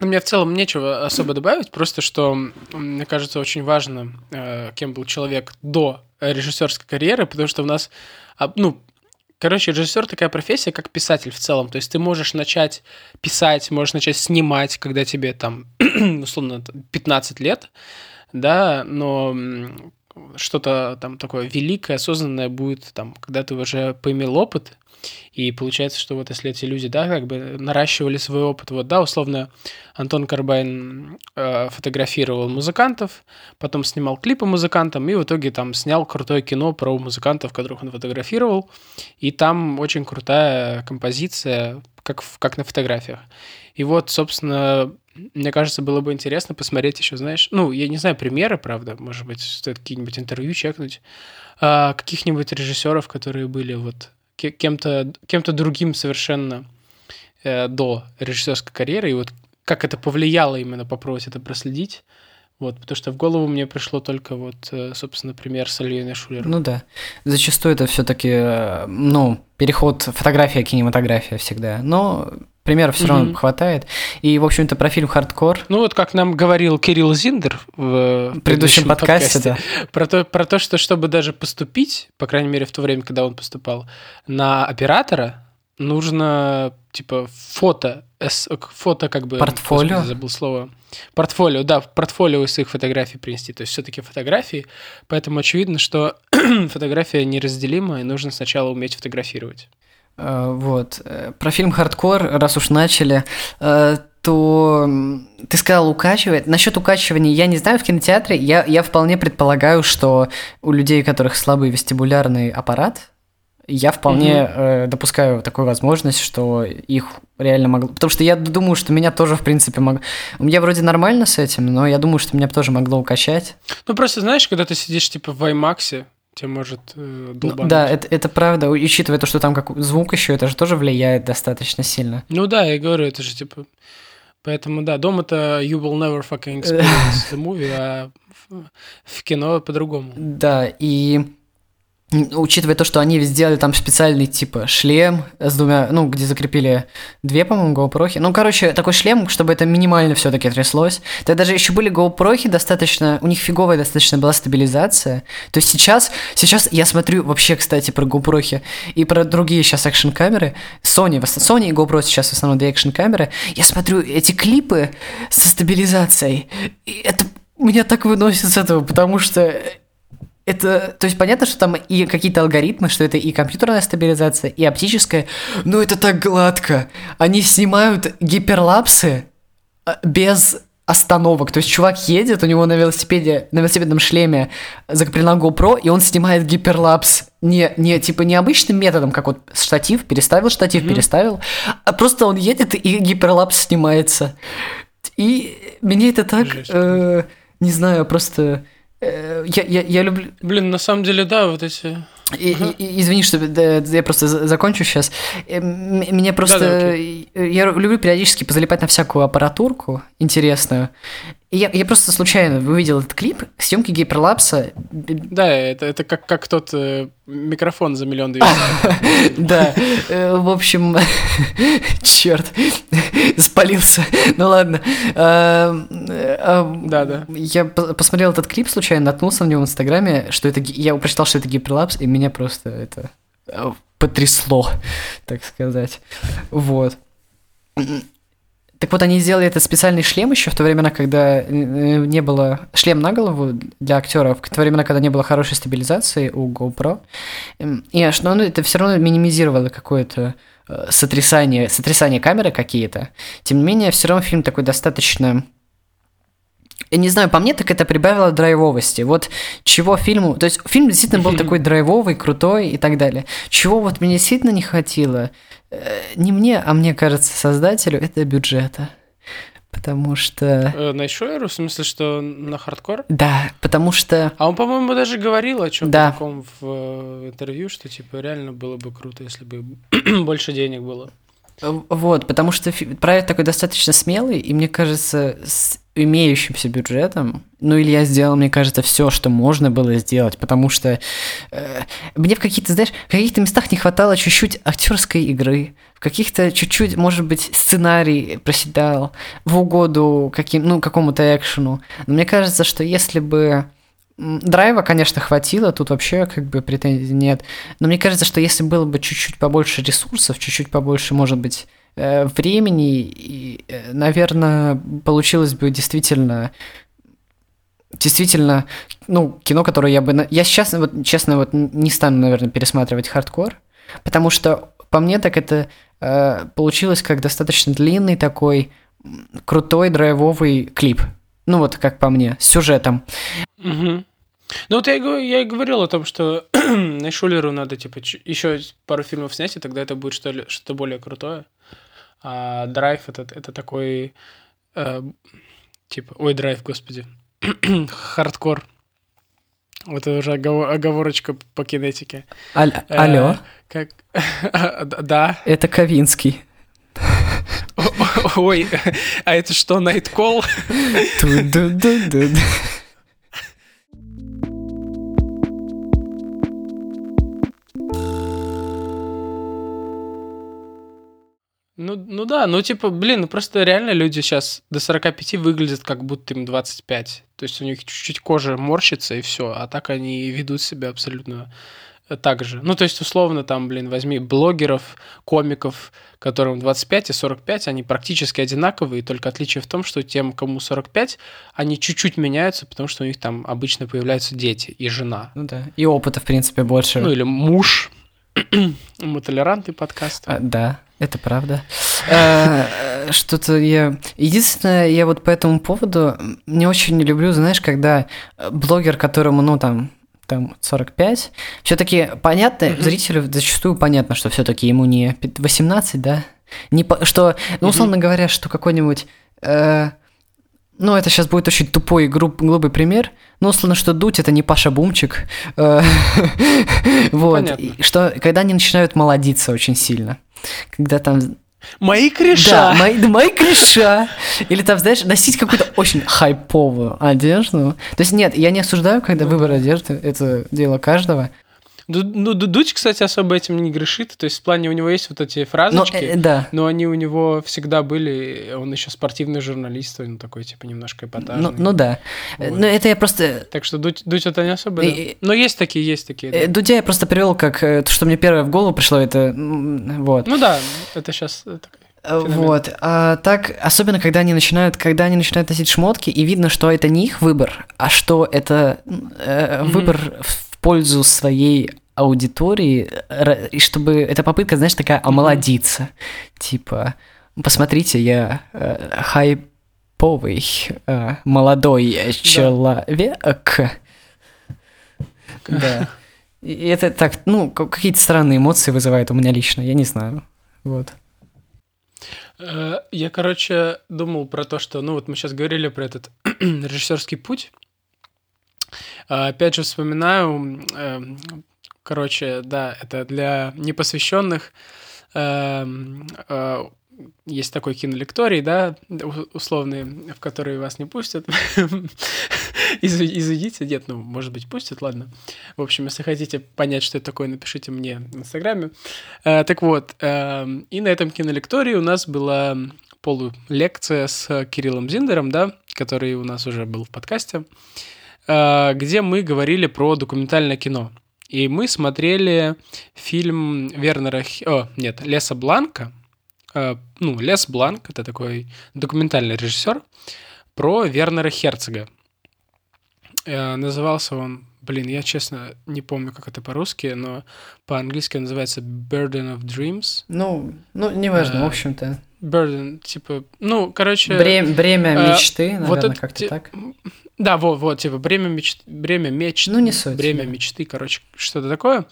Мне в целом нечего особо добавить, просто что, мне кажется, очень важно, кем был человек до режиссерской карьеры, потому что у нас, ну, Короче, режиссер такая профессия, как писатель в целом. То есть ты можешь начать писать, можешь начать снимать, когда тебе там, [clears throat] условно, 15 лет, да, но что-то там такое великое, осознанное будет там, когда ты уже поимел опыт, и получается, что вот если эти люди, да, как бы наращивали свой опыт, вот, да, условно, Антон Карбайн э, фотографировал музыкантов, потом снимал клипы музыкантам, и в итоге там снял крутое кино про музыкантов, которых он фотографировал, и там очень крутая композиция, как, как на фотографиях. И вот, собственно, мне кажется, было бы интересно посмотреть еще, знаешь, ну, я не знаю примеры, правда, может быть, стоит какие-нибудь интервью чекнуть, а, каких-нибудь режиссеров, которые были вот кем-то кем другим совершенно э, до режиссерской карьеры, и вот как это повлияло именно попробовать это проследить. Вот, потому что в голову мне пришло только вот, э, собственно, пример с Альей Шулером. Ну да. Зачастую это все-таки, э, ну, переход фотография, кинематография всегда. Но примеров все равно хватает. И, в общем-то, про фильм «Хардкор». Ну вот как нам говорил Кирилл Зиндер в предыдущем, предыдущем подкасте, подкасте да. про, то, про то, что чтобы даже поступить, по крайней мере в то время, когда он поступал, на оператора, нужно типа фото, фото как бы... Портфолио? Господи, забыл слово. Портфолио, да, портфолио из своих фотографий принести. То есть все-таки фотографии, поэтому очевидно, что [clears throat] фотография неразделима, и нужно сначала уметь фотографировать. Э, вот. Э, про фильм «Хардкор», раз уж начали, э, то ты сказал укачивает. Насчет укачивания я не знаю в кинотеатре. Я, я вполне предполагаю, что у людей, у которых слабый вестибулярный аппарат, я вполне mm-hmm. э, допускаю такую возможность, что их реально могло... Потому что я думаю, что меня тоже, в принципе, могло... У меня вроде нормально с этим, но я думаю, что меня тоже могло укачать. Ну, просто знаешь, когда ты сидишь, типа, в IMAX, тебе может э, долбануть. Ну, да, это, это правда, учитывая то, что там как звук еще, это же тоже влияет достаточно сильно. Ну да, я говорю, это же типа... Поэтому да, дом это you will never fucking [laughs] experience the movie, а в кино по-другому. Да, и учитывая то, что они сделали там специальный типа шлем с двумя, ну, где закрепили две, по-моему, GoPro. Ну, короче, такой шлем, чтобы это минимально все-таки тряслось. Тогда даже еще были GoPro достаточно, у них фиговая достаточно была стабилизация. То есть сейчас, сейчас я смотрю вообще, кстати, про GoPro и про другие сейчас экшн-камеры. Sony, Sony и GoPro сейчас в основном две экшн-камеры. Я смотрю эти клипы со стабилизацией, и это меня так выносит с этого, потому что это, то есть понятно, что там и какие-то алгоритмы, что это и компьютерная стабилизация, и оптическая, но это так гладко. Они снимают гиперлапсы а, без остановок. То есть чувак едет, у него на велосипеде, на велосипедном шлеме закреплена GoPro, и он снимает гиперлапс не, не типа необычным методом, как вот штатив, переставил штатив, mm-hmm. переставил, а просто он едет и гиперлапс снимается. И меня это так, э, не знаю, просто я, я, я люблю... Блин, на самом деле, да, вот эти... И, ага. и, извини, что да, я просто закончу сейчас. Э, мне просто... Да, да, я люблю периодически позалипать на всякую аппаратурку интересную. И я, я просто случайно увидел этот клип съемки гиперлапса. Да, это, это как, как тот э, микрофон за миллион двести. [laughs] Да, э, в общем, [laughs] черт, [laughs] спалился. Ну ладно. Эм, эм, да, да. Я посмотрел этот клип случайно, наткнулся на него в Инстаграме, что это... Я прочитал, что это гиперлапс, и меня просто это э, потрясло, так сказать. Вот. Так вот, они сделали этот специальный шлем еще в то время, когда э, не было... Шлем на голову для актеров, в то время, когда не было хорошей стабилизации у GoPro. Эм, и что ну, это все равно минимизировало какое-то э, сотрясание, сотрясание камеры какие-то. Тем не менее, все равно фильм такой достаточно я не знаю, по мне так это прибавило драйвовости. Вот чего фильму... То есть фильм действительно был такой драйвовый, крутой и так далее. Чего вот мне действительно не хватило, не мне, а мне кажется, создателю, это бюджета. Потому что... Э, на Шойеру? В смысле, что на хардкор? Да, потому что... А он, по-моему, даже говорил о чем-то да. таком в э, интервью, что, типа, реально было бы круто, если бы [clears throat] больше денег было. Вот, потому что проект такой достаточно смелый, и мне кажется, с имеющимся бюджетом, ну или я сделал, мне кажется, все, что можно было сделать, потому что э, мне в каких-то, знаешь, в каких-то местах не хватало чуть-чуть актерской игры, в каких-то чуть-чуть, может быть, сценарий проседал в угоду каким, ну, какому-то экшену. Но мне кажется, что если бы Драйва, конечно, хватило, тут вообще как бы претензий нет. Но мне кажется, что если было бы чуть-чуть побольше ресурсов, чуть-чуть побольше, может быть, э, времени, и, э, наверное, получилось бы действительно действительно, ну, кино, которое я бы... Я сейчас, вот, честно, вот не стану, наверное, пересматривать хардкор, потому что по мне так это э, получилось как достаточно длинный такой крутой драйвовый клип. Ну вот, как по мне, с сюжетом. Угу. Ну вот я, я и говорил о том, что [clears throat] Найшулеру надо типа еще пару фильмов снять, и тогда это будет что-то что более крутое. А драйв это, это такой э, типа, ой, драйв, господи, [clears throat] хардкор. Вот это уже оговорочка по кинетике. Аль- э, алло? Как... [laughs] да. Это Kavinsky. [laughs] Ой, а это что, Nightcall? Ну, ну да, ну типа, блин, ну просто реально люди сейчас до 45 выглядят как будто им 25. То есть у них чуть-чуть кожа морщится и все, а так они ведут себя абсолютно так же. Ну, то есть, условно, там, блин, возьми блогеров, комиков, которым 25 и 45, они практически одинаковые, только отличие в том, что тем, кому 45, они чуть-чуть меняются, потому что у них там обычно появляются дети и жена. Ну да, и опыта, в принципе, больше. Ну, или муж. [clears throat] Мы толерантный подкаст. А, да, это правда. [clears throat] Э, что-то я... Единственное, я вот по этому поводу не очень люблю, знаешь, когда блогер, которому, ну, там, там 45. Все-таки понятно, mm-hmm. зрителю зачастую понятно, что все-таки ему не 18, да? Не по, что, ну, условно mm-hmm. говоря, что какой-нибудь. Э, ну, это сейчас будет очень тупой, груб, глупый пример. Ну, условно, что дуть это не Паша Бумчик. Э, [laughs] вот. Что когда они начинают молодиться очень сильно. Когда там Мои креша. Да, мои, да, мои креша. Или там, знаешь, носить какую-то очень хайповую одежду. То есть нет, я не осуждаю, когда выбор одежды, это дело каждого. Ну, Дудь, кстати, особо этим не грешит. То есть в плане у него есть вот эти фразочки, но, э, да. но они у него всегда были. Он еще спортивный журналист, он такой, типа, немножко эпатажный. Ну, ну да. Вот. Но это я просто... Так что Дудь, Дудь это не особо, да. Но есть такие, есть такие. Да. Э, Дудя я просто привел как... Э, то, что мне первое в голову пришло, это... Вот. Ну да, это сейчас... Феномен. Вот. А так, особенно когда они начинают, когда они начинают носить шмотки, и видно, что это не их выбор, а что это э, mm-hmm. выбор в пользу своей аудитории, и чтобы эта попытка, знаешь, такая омолодиться. Mm-hmm. Типа, посмотрите, я э, хайповый, э, молодой да. человек. Да. И это так, ну, какие-то странные эмоции вызывает у меня лично, я не знаю. Вот. Э, я, короче, думал про то, что, ну вот мы сейчас говорили про этот [clears throat] режиссерский путь. Э, опять же вспоминаю, эм, короче, да, это для непосвященных эм, э, есть такой кинолекторий, да, условный, в который вас не пустят. [laughs] Извините, нет, ну, может быть, пустят, ладно. В общем, если хотите понять, что это такое, напишите мне в Инстаграме. Э, так вот, э, и на этом кинолектории у нас была полулекция с Кириллом Зиндером, да, который у нас уже был в подкасте, э, где мы говорили про документальное кино. И мы смотрели фильм Вернера... О, нет, Леса Бланка, Э, ну, Лес Бланк, это такой документальный режиссер, про Вернера Херцога. Э, назывался он, блин, я честно не помню, как это по-русски, но по-английски называется Burden of Dreams. Ну, ну неважно, в общем-то. Burden, типа, ну, короче... Бремя, бремя мечты, наверное, вот это, как-то так. Да, вот, вот, типа, бремя мечты, бремя мечты. Ну, не суть. Бремя да. мечты, короче, что-то такое.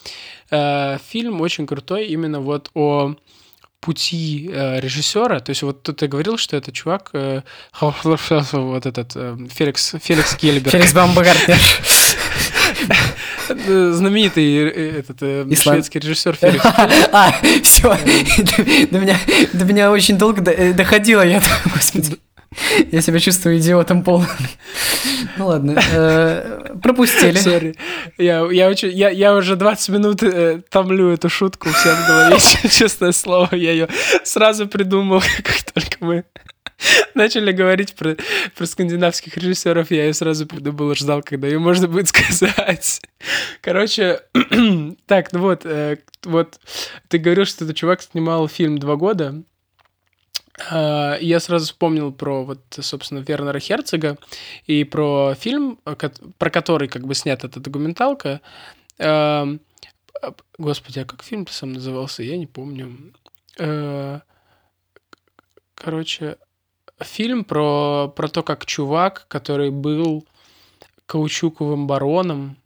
Э, фильм очень крутой именно вот о пути э, режиссера. То есть вот тут ты говорил, что это чувак, э, [laughs] вот этот э, Феликс, Феликс Гельберг. Феликс Бамбагартнер. [laughs] Знаменитый э, этот э, шведский режиссер Феликс. [laughs] А, все. [laughs] До меня, очень долго доходило, я, господи. Я себя чувствую идиотом полным. Ну ладно, э, пропустили. Сори. Я, я, очень, я, я уже 20 минут э, томлю эту шутку всем в голове, честное слово. Я ее сразу придумал, как только мы [laughs] начали говорить про, про скандинавских режиссеров, я ее сразу придумал, ждал, когда ее можно будет сказать. Короче, [clears throat] так, ну вот, э, вот ты говорил, что этот чувак снимал фильм два года, а, я сразу вспомнил про вот, собственно, Вернера Херцога и про фильм, про который как бы снята эта документалка. Господи, а как фильм-то сам назывался? Я не помню. Э, короче, фильм про, про то, как чувак, который был каучуковым бароном,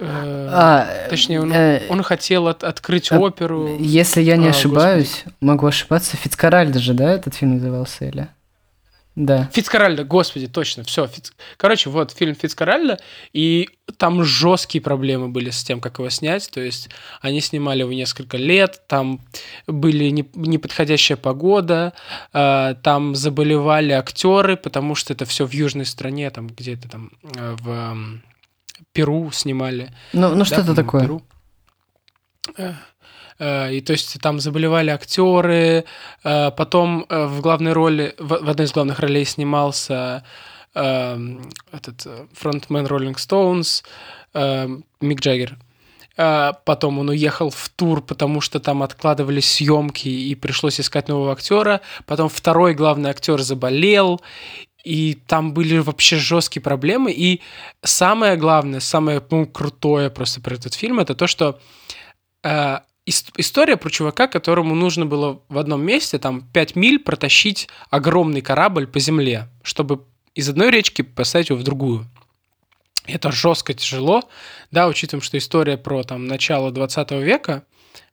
а, Точнее, он, э, он хотел от, открыть а, оперу. Если я не а, ошибаюсь, господи. могу ошибаться, Фицкаральда же, да, этот фильм назывался, или? Да. Фицкаральда, господи, точно, все. Фиц... Короче, вот фильм Фицкаральда, и там жесткие проблемы были с тем, как его снять. То есть они снимали его несколько лет, там были не... неподходящая погода, э, там заболевали актеры, потому что это все в южной стране, там где-то там э, в Перу снимали. Ну, ну что-то такое. Перу. Э, э, и то есть там заболевали актеры, э, потом в главной роли, в одной из главных ролей снимался этот фронтмен Rolling Stones, Мик Джаггер. Потом он уехал в тур, потому что там откладывались съемки и пришлось искать нового актера. Потом второй главный актер заболел, и там были вообще жесткие проблемы. И самое главное, самое ну, крутое просто про этот фильм, это то, что э, история про чувака, которому нужно было в одном месте, там, 5 миль протащить огромный корабль по земле, чтобы из одной речки поставить его в другую. Это жестко тяжело, да, учитывая, что история про там начало 20 века,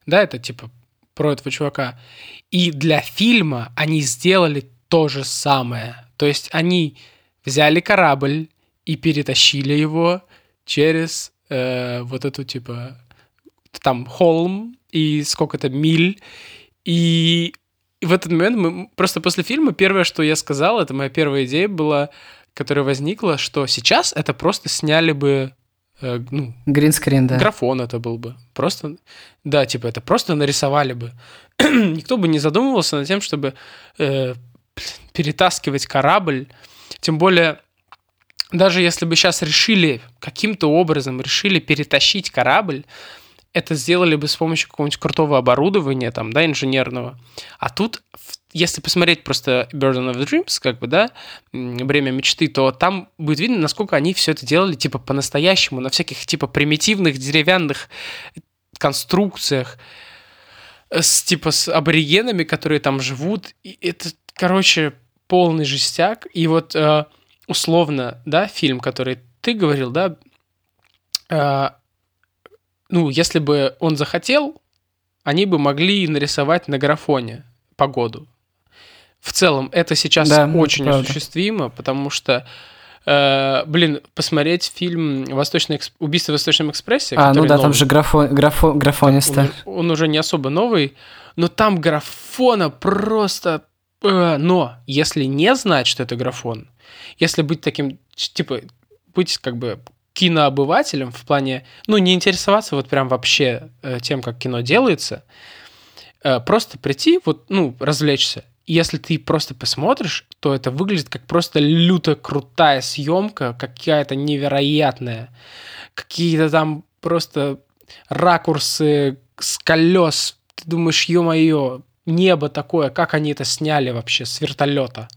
да, это типа про этого чувака. И для фильма они сделали то же самое. То есть они взяли корабль и перетащили его через э, вот эту типа там холм и сколько-то миль. И в этот момент мы просто после фильма первое, что я сказал, это моя первая идея была, которая возникла, что сейчас это просто сняли бы э, ну, Гринскрин, да. Графон это был бы. Просто, да, типа это просто нарисовали бы. [clears throat] Никто бы не задумывался над тем, чтобы э, перетаскивать корабль. Тем более, даже если бы сейчас решили, каким-то образом решили перетащить корабль, это сделали бы с помощью какого-нибудь крутого оборудования, там, да, инженерного. А тут, если посмотреть просто Burden of Dreams, как бы, да, «Бремя мечты», то там будет видно, насколько они все это делали, типа, по-настоящему, на всяких, типа, примитивных деревянных конструкциях, с, типа, с аборигенами, которые там живут. И это, короче, полный жестяк. И вот, э, условно, да, фильм, который ты говорил, да, э, ну, если бы он захотел, они бы могли нарисовать на графоне погоду. В целом, это сейчас да, очень это осуществимо, потому что, э, блин, посмотреть фильм «Восточный эксп... «Убийство в Восточном экспрессе». А, ну да, новый, там же графо... Графо... графониста. Он, он уже не особо новый, но там графона просто... Э, но если не знать, что это графон, если быть таким, типа, быть как бы кинообывателем в плане, ну, не интересоваться вот прям вообще э, тем, как кино делается, э, просто прийти, вот, ну, развлечься. Если ты просто посмотришь, то это выглядит как просто люто крутая съемка, какая-то невероятная. Какие-то там просто ракурсы с колес. Ты думаешь, ё-моё, небо такое, как они это сняли вообще с вертолета.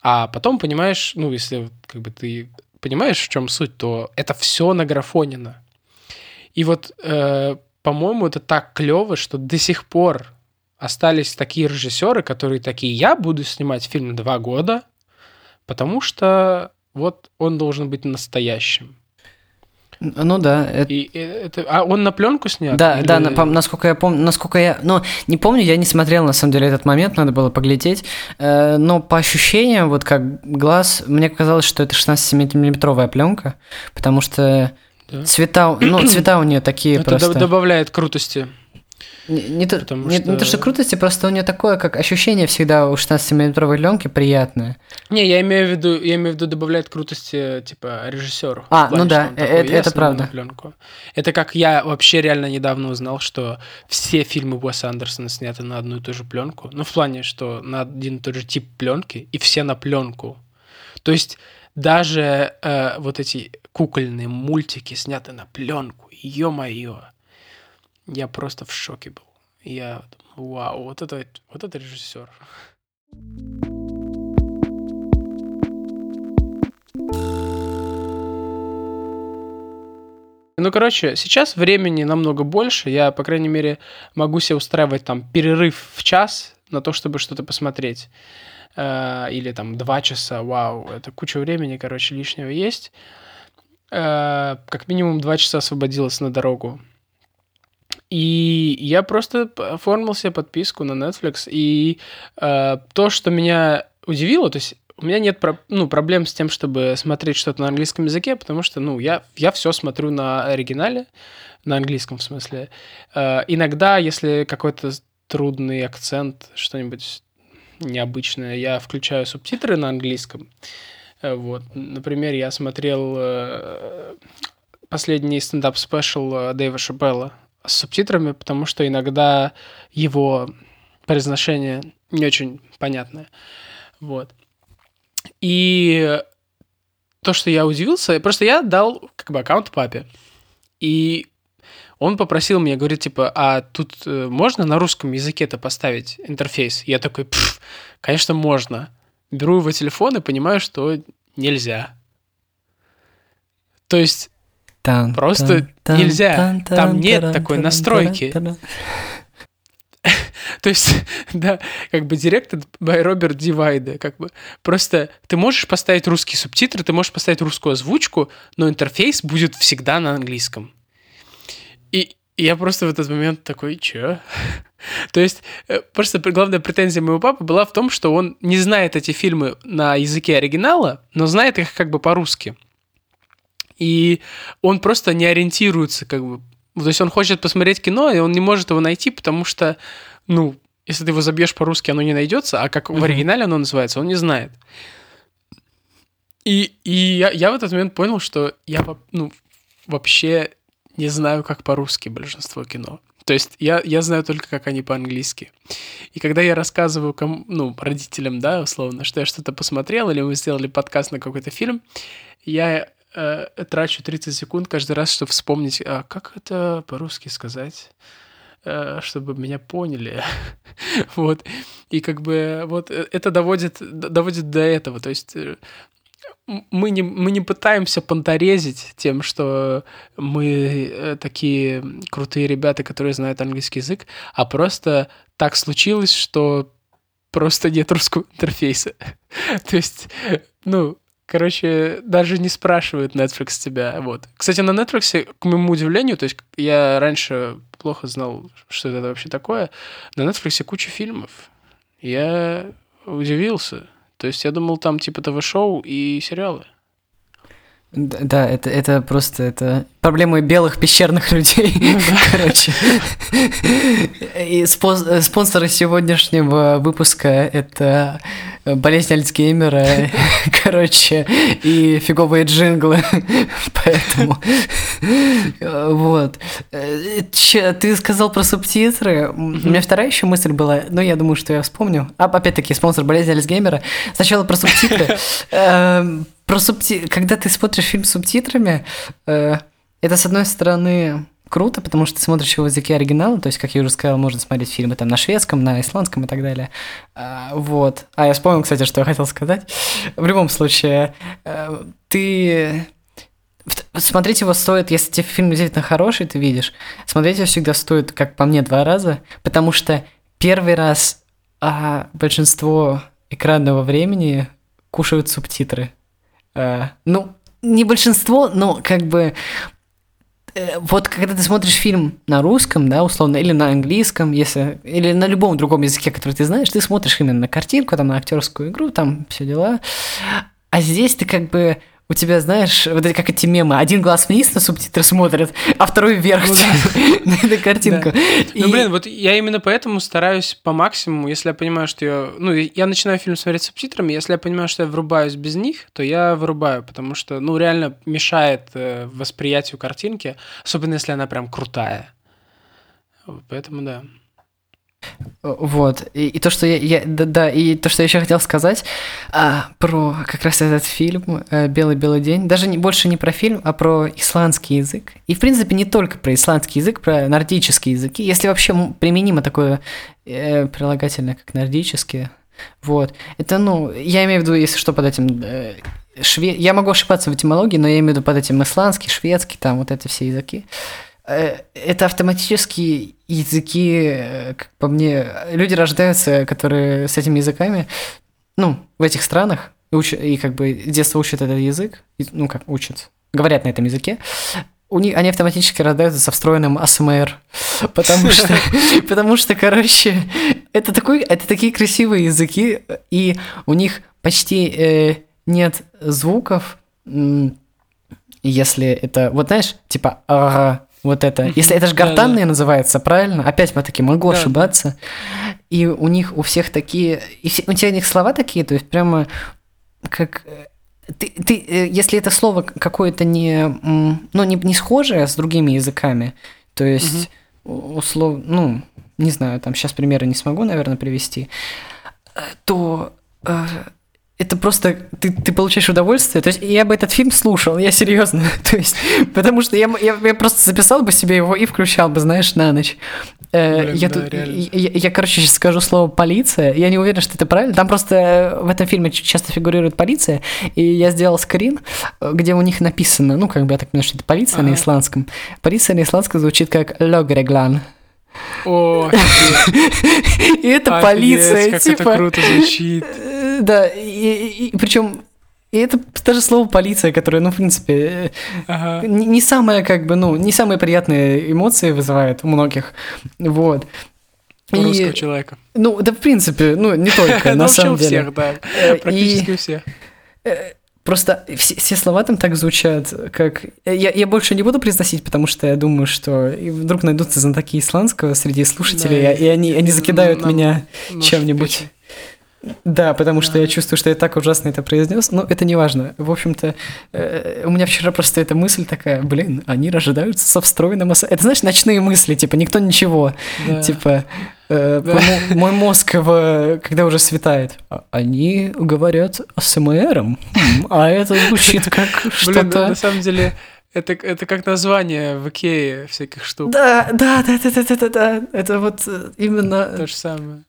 А потом понимаешь, ну, если как бы ты понимаешь, в чем суть, то это все награфонено. И вот, э, по-моему, это так клево, что до сих пор остались такие режиссеры, которые такие, я буду снимать фильм два года, потому что вот он должен быть настоящим. Ну да. Это... И, это... А он на пленку снят? Да, или... да, на, насколько я помню, насколько я, ну, не помню, я не смотрел на самом деле этот момент, надо было поглядеть, э, но по ощущениям, вот как глаз, мне казалось, что это 16-миллиметровая пленка, потому что да. цвета, ну, цвета у нее такие это просто. добавляет крутости. Не, не, то, не, что... не то, что крутости, просто у нее такое, как ощущение всегда у 16-миллиметровой пленки приятное. Не, я имею в виду, я имею в виду добавляет крутости, типа, режиссеру. А, плане, ну да, это, это правда. Пленку. Это как я вообще реально недавно узнал, что все фильмы Уэса Андерсона сняты на одну и ту же пленку. Ну, в плане, что на один и тот же тип пленки, и все на пленку. То есть даже э, вот эти кукольные мультики сняты на пленку. Ё-моё. Я просто в шоке был. Я, вау, вот это, вот это режиссер. Ну, короче, сейчас времени намного больше. Я, по крайней мере, могу себе устраивать там перерыв в час на то, чтобы что-то посмотреть. Э, или там два часа. Вау, это куча времени, короче, лишнего есть. Э, как минимум два часа освободилось на дорогу. И я просто оформил себе подписку на Netflix. И э, то, что меня удивило, то есть у меня нет ну, проблем с тем, чтобы смотреть что-то на английском языке, потому что, ну, я, я все смотрю на оригинале, на английском в смысле. Э, иногда, если какой-то трудный акцент, что-нибудь необычное, я включаю субтитры на английском. Э, вот. Например, я смотрел э, последний стендап- special э, Дэйва Шапелла с субтитрами, потому что иногда его произношение не очень понятное. Вот. И то, что я удивился, просто я дал как бы аккаунт папе. И он попросил меня, говорит, типа, а тут э, можно на русском языке это поставить интерфейс? Я такой, конечно, можно. Беру его телефон и понимаю, что нельзя. То есть Тан, Просто тан, нельзя. Тан, тан, Там нет таран, такой таран, настройки. Таран, То есть, да, как бы Directed by Роберт Дивайда, как бы. Просто ты можешь поставить русские субтитры, ты можешь поставить русскую озвучку, но интерфейс будет всегда на английском. И я просто в этот момент такой, чё? То есть, просто главная претензия моего папы была в том, что он не знает эти фильмы на языке оригинала, но знает их как бы по-русски и он просто не ориентируется, как бы. То есть он хочет посмотреть кино, и он не может его найти, потому что, ну, если ты его забьешь по-русски, оно не найдется, а как в оригинале оно называется, он не знает. И, и я, я в этот момент понял, что я, ну, вообще не знаю, как по-русски большинство кино. То есть я, я знаю только, как они по-английски. И когда я рассказываю кому, ну, родителям, да, условно, что я что-то посмотрел, или мы сделали подкаст на какой-то фильм, я э, трачу 30 секунд каждый раз, чтобы вспомнить, а как это по-русски сказать, э, чтобы меня поняли. [laughs] вот. И как бы вот э, это доводит, доводит до этого. То есть э, мы не, мы не пытаемся понторезить тем, что мы э, такие крутые ребята, которые знают английский язык, а просто так случилось, что просто нет русского [laughs] интерфейса. [laughs] То есть, ну, короче, даже не спрашивает Netflix тебя, вот. Кстати, на Netflix, к моему удивлению, то есть я раньше плохо знал, что это вообще такое, на Netflix куча фильмов. Я удивился. То есть я думал, там типа ТВ-шоу и сериалы. Да, это, это просто это проблемы белых пещерных [laughs] людей. Ну, да. Короче. И спонсоры сегодняшнего выпуска это болезнь Альцгеймера, [laughs] короче, и фиговые джинглы. [laughs] Поэтому вот. Че, ты сказал про субтитры. У меня вторая еще мысль была, но я думаю, что я вспомню. А опять-таки спонсор болезни Альцгеймера. Сначала про субтитры. Про субти... Когда ты смотришь фильм с субтитрами, э, это, с одной стороны, круто, потому что ты смотришь его в языке оригинала, то есть, как я уже сказал, можно смотреть фильмы там на шведском, на исландском и так далее. А, вот. А я вспомнил, кстати, что я хотел сказать. В любом случае, э, ты... Смотреть его стоит, если тебе фильм действительно хороший, ты видишь, смотреть его всегда стоит, как по мне, два раза, потому что первый раз а, большинство экранного времени кушают субтитры. Э, ну, не большинство, но как бы э, вот когда ты смотришь фильм на русском, да, условно, или на английском, если, или на любом другом языке, который ты знаешь, ты смотришь именно на картинку, там, на актерскую игру, там, все дела. А здесь ты как бы у тебя, знаешь, вот эти как эти мемы, один глаз вниз на субтитры смотрит, а второй вверх ну, [laughs] на эту картинку. Ну, блин, вот я именно поэтому стараюсь по максимуму, если я понимаю, что я... Ну, я начинаю фильм смотреть с субтитрами, если я понимаю, что я врубаюсь без них, то я вырубаю, потому что, ну, реально мешает э, восприятию картинки, особенно если она прям крутая. Поэтому да. Вот. И, и то, что я, я да, да, и то, что я еще хотел сказать а, про как раз этот фильм «Белый-белый день», даже не, больше не про фильм, а про исландский язык. И, в принципе, не только про исландский язык, про нордические языки, если вообще применимо такое э, прилагательное, как нордические. Вот. Это, ну, я имею в виду, если что, под этим... Э, шве... Я могу ошибаться в этимологии, но я имею в виду под этим исландский, шведский, там вот эти все языки. Э, это автоматические языки, э, как по мне, люди рождаются, которые с этими языками, ну, в этих странах, и, уч, и как бы с детства учат этот язык, ну, как учат, говорят на этом языке, у них, они автоматически рождаются со встроенным АСМР, [laughs] потому что, [laughs] потому что, короче, это, такой, это такие красивые языки, и у них почти э, нет звуков, если это, вот знаешь, типа вот это. Если это же гортанные называется, правильно? Опять мы таки могу ошибаться. И у них у всех такие... И все, у тебя у них слова такие, то есть прямо как... Э, ты, ты, э, если это слово какое-то не, ну, не, не схожее с другими языками, то есть угу. услов, ну, не знаю, там сейчас примеры не смогу, наверное, привести, э, то это просто ты, ты получаешь удовольствие. То есть я бы этот фильм слушал, я серьезно. [laughs] То есть, потому что я, я, я просто записал бы себе его и включал бы, знаешь, на ночь. Э, Блин, я, да, тут, я, я, я, короче, сейчас скажу слово полиция. Я не уверен, что это правильно. Там просто в этом фильме часто фигурирует полиция. И я сделал скрин, где у них написано, ну, как бы я так понимаю, что это полиция ага. на исландском. Полиция на исландском звучит как Логреглан. О, [laughs] и это полиция, как типа... это круто звучит. Да, и, и, причем и это даже слово полиция, которое, ну, в принципе, ага. не, не самое, как бы, ну, не самые приятные эмоции вызывает у многих. Вот. У и, русского человека. Ну, да, в принципе, ну, не только, [laughs] на самом деле. всех, да. Э, практически у всех. Э, просто все, все слова там так звучат, как... Я, я больше не буду произносить, потому что я думаю, что вдруг найдутся знатоки исландского среди слушателей, да, и, и они, они закидают нам, меня чем-нибудь. Да, потому что я чувствую, что я так ужасно это произнес. Но это не важно. В общем-то, э, у меня вчера просто эта мысль такая, блин, они рождаются со встроенным... Это, знаешь, ночные мысли, типа, никто ничего. Да. Типа, э, мо- мой мозг, в- когда уже светает, а- они говорят СМРом, Хм, а это звучит как [laughs] Блин, на, что-то... на самом деле, это, это как название в Икее всяких штук. Да, да, да, да, да, да, да, да, это вот э, именно... То же самое.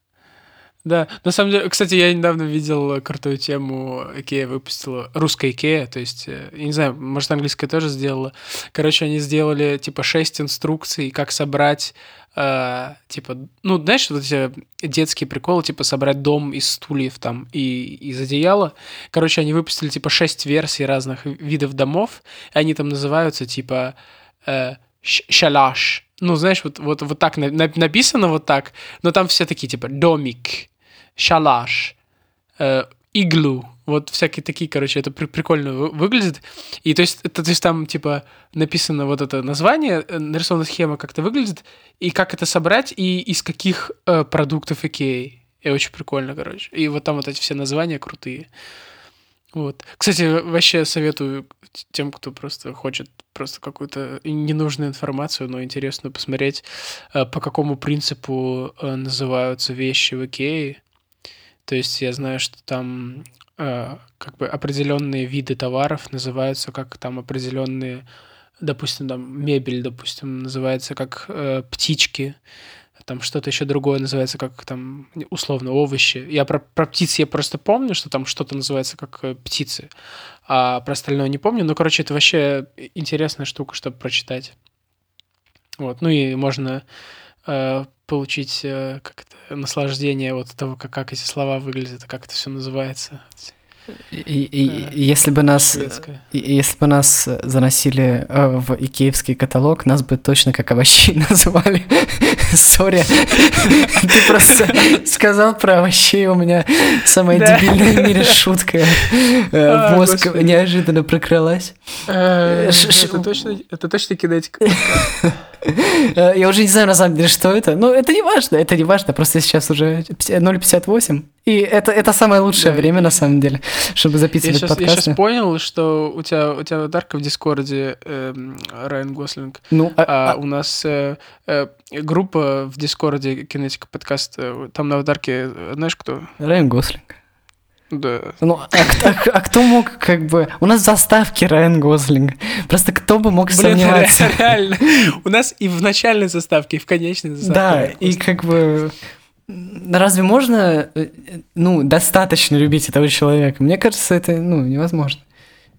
Да, на самом деле, кстати, я недавно видел крутую тему, Икея выпустила, русская Икея, то есть, э, я не знаю, может, английская тоже сделала. Короче, они сделали, типа, шесть инструкций, как собрать, э, типа, ну, знаешь, вот эти детские приколы, типа, собрать дом из стульев там и из одеяла. Короче, они выпустили, типа, шесть версий разных видов домов, и они там называются, типа, э, шалаш. Ну, знаешь, вот, вот, вот так на- на- написано вот так, но там все такие, типа, домик, шалаш, э, иглу, вот всякие такие, короче, это при- прикольно вы- выглядит. И то есть, это, то есть там, типа, написано вот это название, э, нарисована схема, как это выглядит, и как это собрать, и из каких э, продуктов Икеи. И очень прикольно, короче. И вот там вот эти все названия крутые. Вот. Кстати, вообще советую тем, кто просто хочет просто какую-то ненужную информацию, но интересную посмотреть, э, по какому принципу называются вещи в Икее. То есть я знаю, что там э, как бы определенные виды товаров называются как там определенные, допустим, там мебель, допустим, называется как э, птички, там что-то еще другое называется как там условно овощи. Я про, про птиц я просто помню, что там что-то называется как э, птицы, а про остальное не помню. Ну, короче, это вообще интересная штука, чтобы прочитать. Вот, ну и можно э, получить э, как это, наслаждение вот от того, как, как эти слова выглядят, как это все называется. И, и- Э, если бы нас, и если бы нас заносили э, в икеевский каталог, нас бы точно как овощи [laughs] называли. Сори, ты просто сказал про овощей, у меня самая дебильная в мире шутка э, А, мозг неожиданно прокралась. Э, Это точно, это точно кинетика. [laughs] Э, Я уже не знаю, на самом деле, что это. Но это не важно, это не важно. Просто сейчас уже 0,58. И это, это самое лучшее Да. время, на самом деле, чтобы Я записывать сейчас, я подкасты. щас понял, что у тебя, у тебя аватарка в Дискорде эм, Райан Гослинг, Ну, а- а а- у нас э, э, группа в Дискорде Кинетика подкаст, э, там на аватарке, э, знаешь кто? Райан Гослинг. Да. Ну, а, кто- а- а кто мог, как бы... У нас в заставке Райан Гослинг. Просто кто бы мог Блин, сомневаться? ре- реально. У нас и в начальной заставке, и в конечной заставке. Да, и как бы... Разве можно, э, ну, достаточно любить этого человека? Мне кажется, это, ну, невозможно.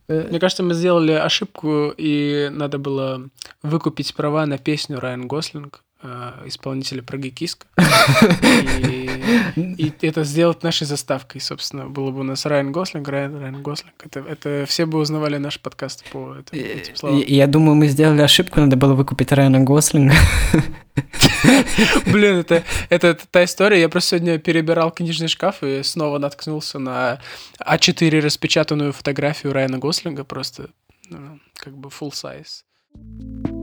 Э, Мне кажется, мы сделали ошибку, и надо было выкупить права на песню Райан Гослинг, исполнителя Прогикиска. [laughs] И, и это сделать нашей заставкой, собственно. Было бы у нас Райан Гослинг, Райан, Райан Гослинг. Это, это все бы узнавали наш подкаст по этим, этим словам. Я думаю, мы сделали ошибку, надо было выкупить Райана Гослинга. [laughs] Блин, это, это та история. Я просто сегодня перебирал книжный шкаф и снова наткнулся на А4 распечатанную фотографию Райана Гослинга, просто ну, как бы full size.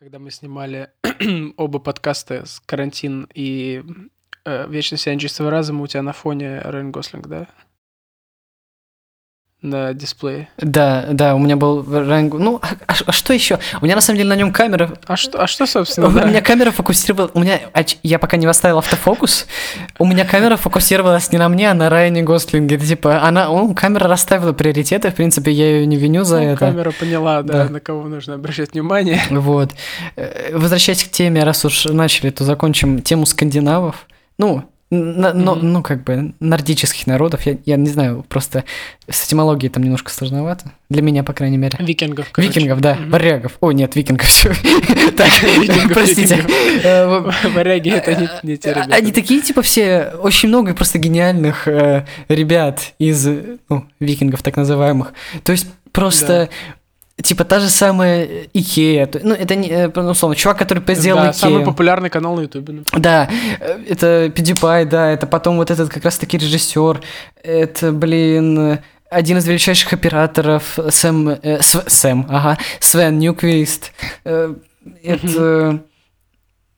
Когда мы снимали [clears throat] оба подкаста с карантин и э, Вечно сияние чистого разума, у тебя на фоне Райан Гослинг, да? На дисплее. Да, да, у меня был Райан Го- Ну, а, а а что еще? У меня на самом деле на нем камера А что, а что собственно? У да? меня камера фокусировала... У меня... оч- Я пока не поставил автофокус. У меня камера фокусировалась не на мне, а на Райане Гослинге. Это типа, она... ну, камера расставила приоритеты. В принципе, я ее не виню за Ну, это. Камера поняла, да, Да. на кого нужно обращать внимание. Вот. Э, Возвращаясь к теме, раз уж начали, то закончим тему скандинавов. Ну, но- Мгм. ну, как бы, нордических народов. Я, я не знаю, просто с этимологией там немножко сложновато. Для меня, по крайней мере. Викингов, короче. Викингов, да, Мгм. варягов. О, нет, викингов, все. [laughs] Так, простите. Э, Варяги это не, те ребята. Они такие, типа, все очень много просто гениальных э, ребят из ну, викингов, так называемых. То есть просто. Типа та же самая Икея. Ну, это не, э, ну, условно, чувак, который сделал Да, Икею. самый популярный канал на Ютубе. ну. Да, э, это PewDiePie, да, это потом вот этот как раз-таки режиссер, это, блин, один из величайших операторов Сэм, э, Св- Сэм, ага, Свен Ньюквист, э, это...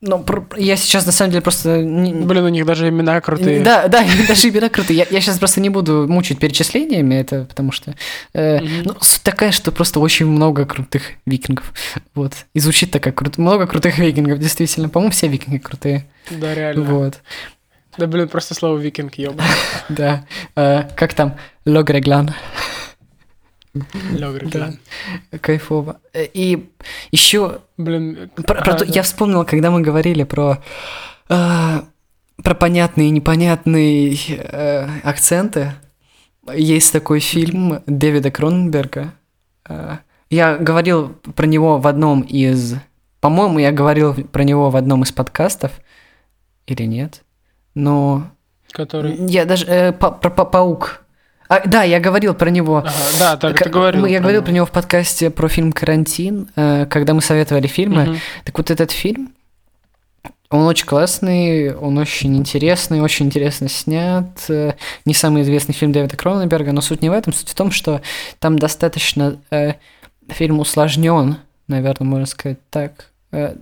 Ну, я сейчас на самом деле просто... Блин, у них даже имена крутые. Да, да, [laughs] даже имена крутые. Я, я сейчас просто не буду мучить перечислениями это, потому что... Э, mm-hmm. Ну, суть такая, что просто очень много крутых викингов. Вот. И звучит так, как крут... много крутых викингов, действительно. По-моему, все викинги крутые. Да, реально. Вот. Да, блин, просто слово викинг, ёбан. [laughs] Да. Э, как там? Логреглан. Логреглан. Кайфово. Э, и еще... Блин... Я вспомнил, когда мы говорили про... Э, про понятные и непонятные акценты. Есть такой фильм Дэвида Кроненберга. Я говорил про него в одном из... По-моему, я говорил про него в одном из подкастов. Или нет? но... Который? Я даже... Э, па про па паук. А, да, я говорил про него. Ага, да, так ты говорил. Я про говорил него. про него в подкасте про фильм «Карантин», э, когда мы советовали фильмы. Угу. Так вот этот фильм, он очень классный, он очень интересный, очень интересно снят. Э, не самый известный фильм Дэвида Кроненберга, но суть не в этом. Суть в том, что там достаточно... Э, фильм усложнен, наверное, можно сказать так. Э,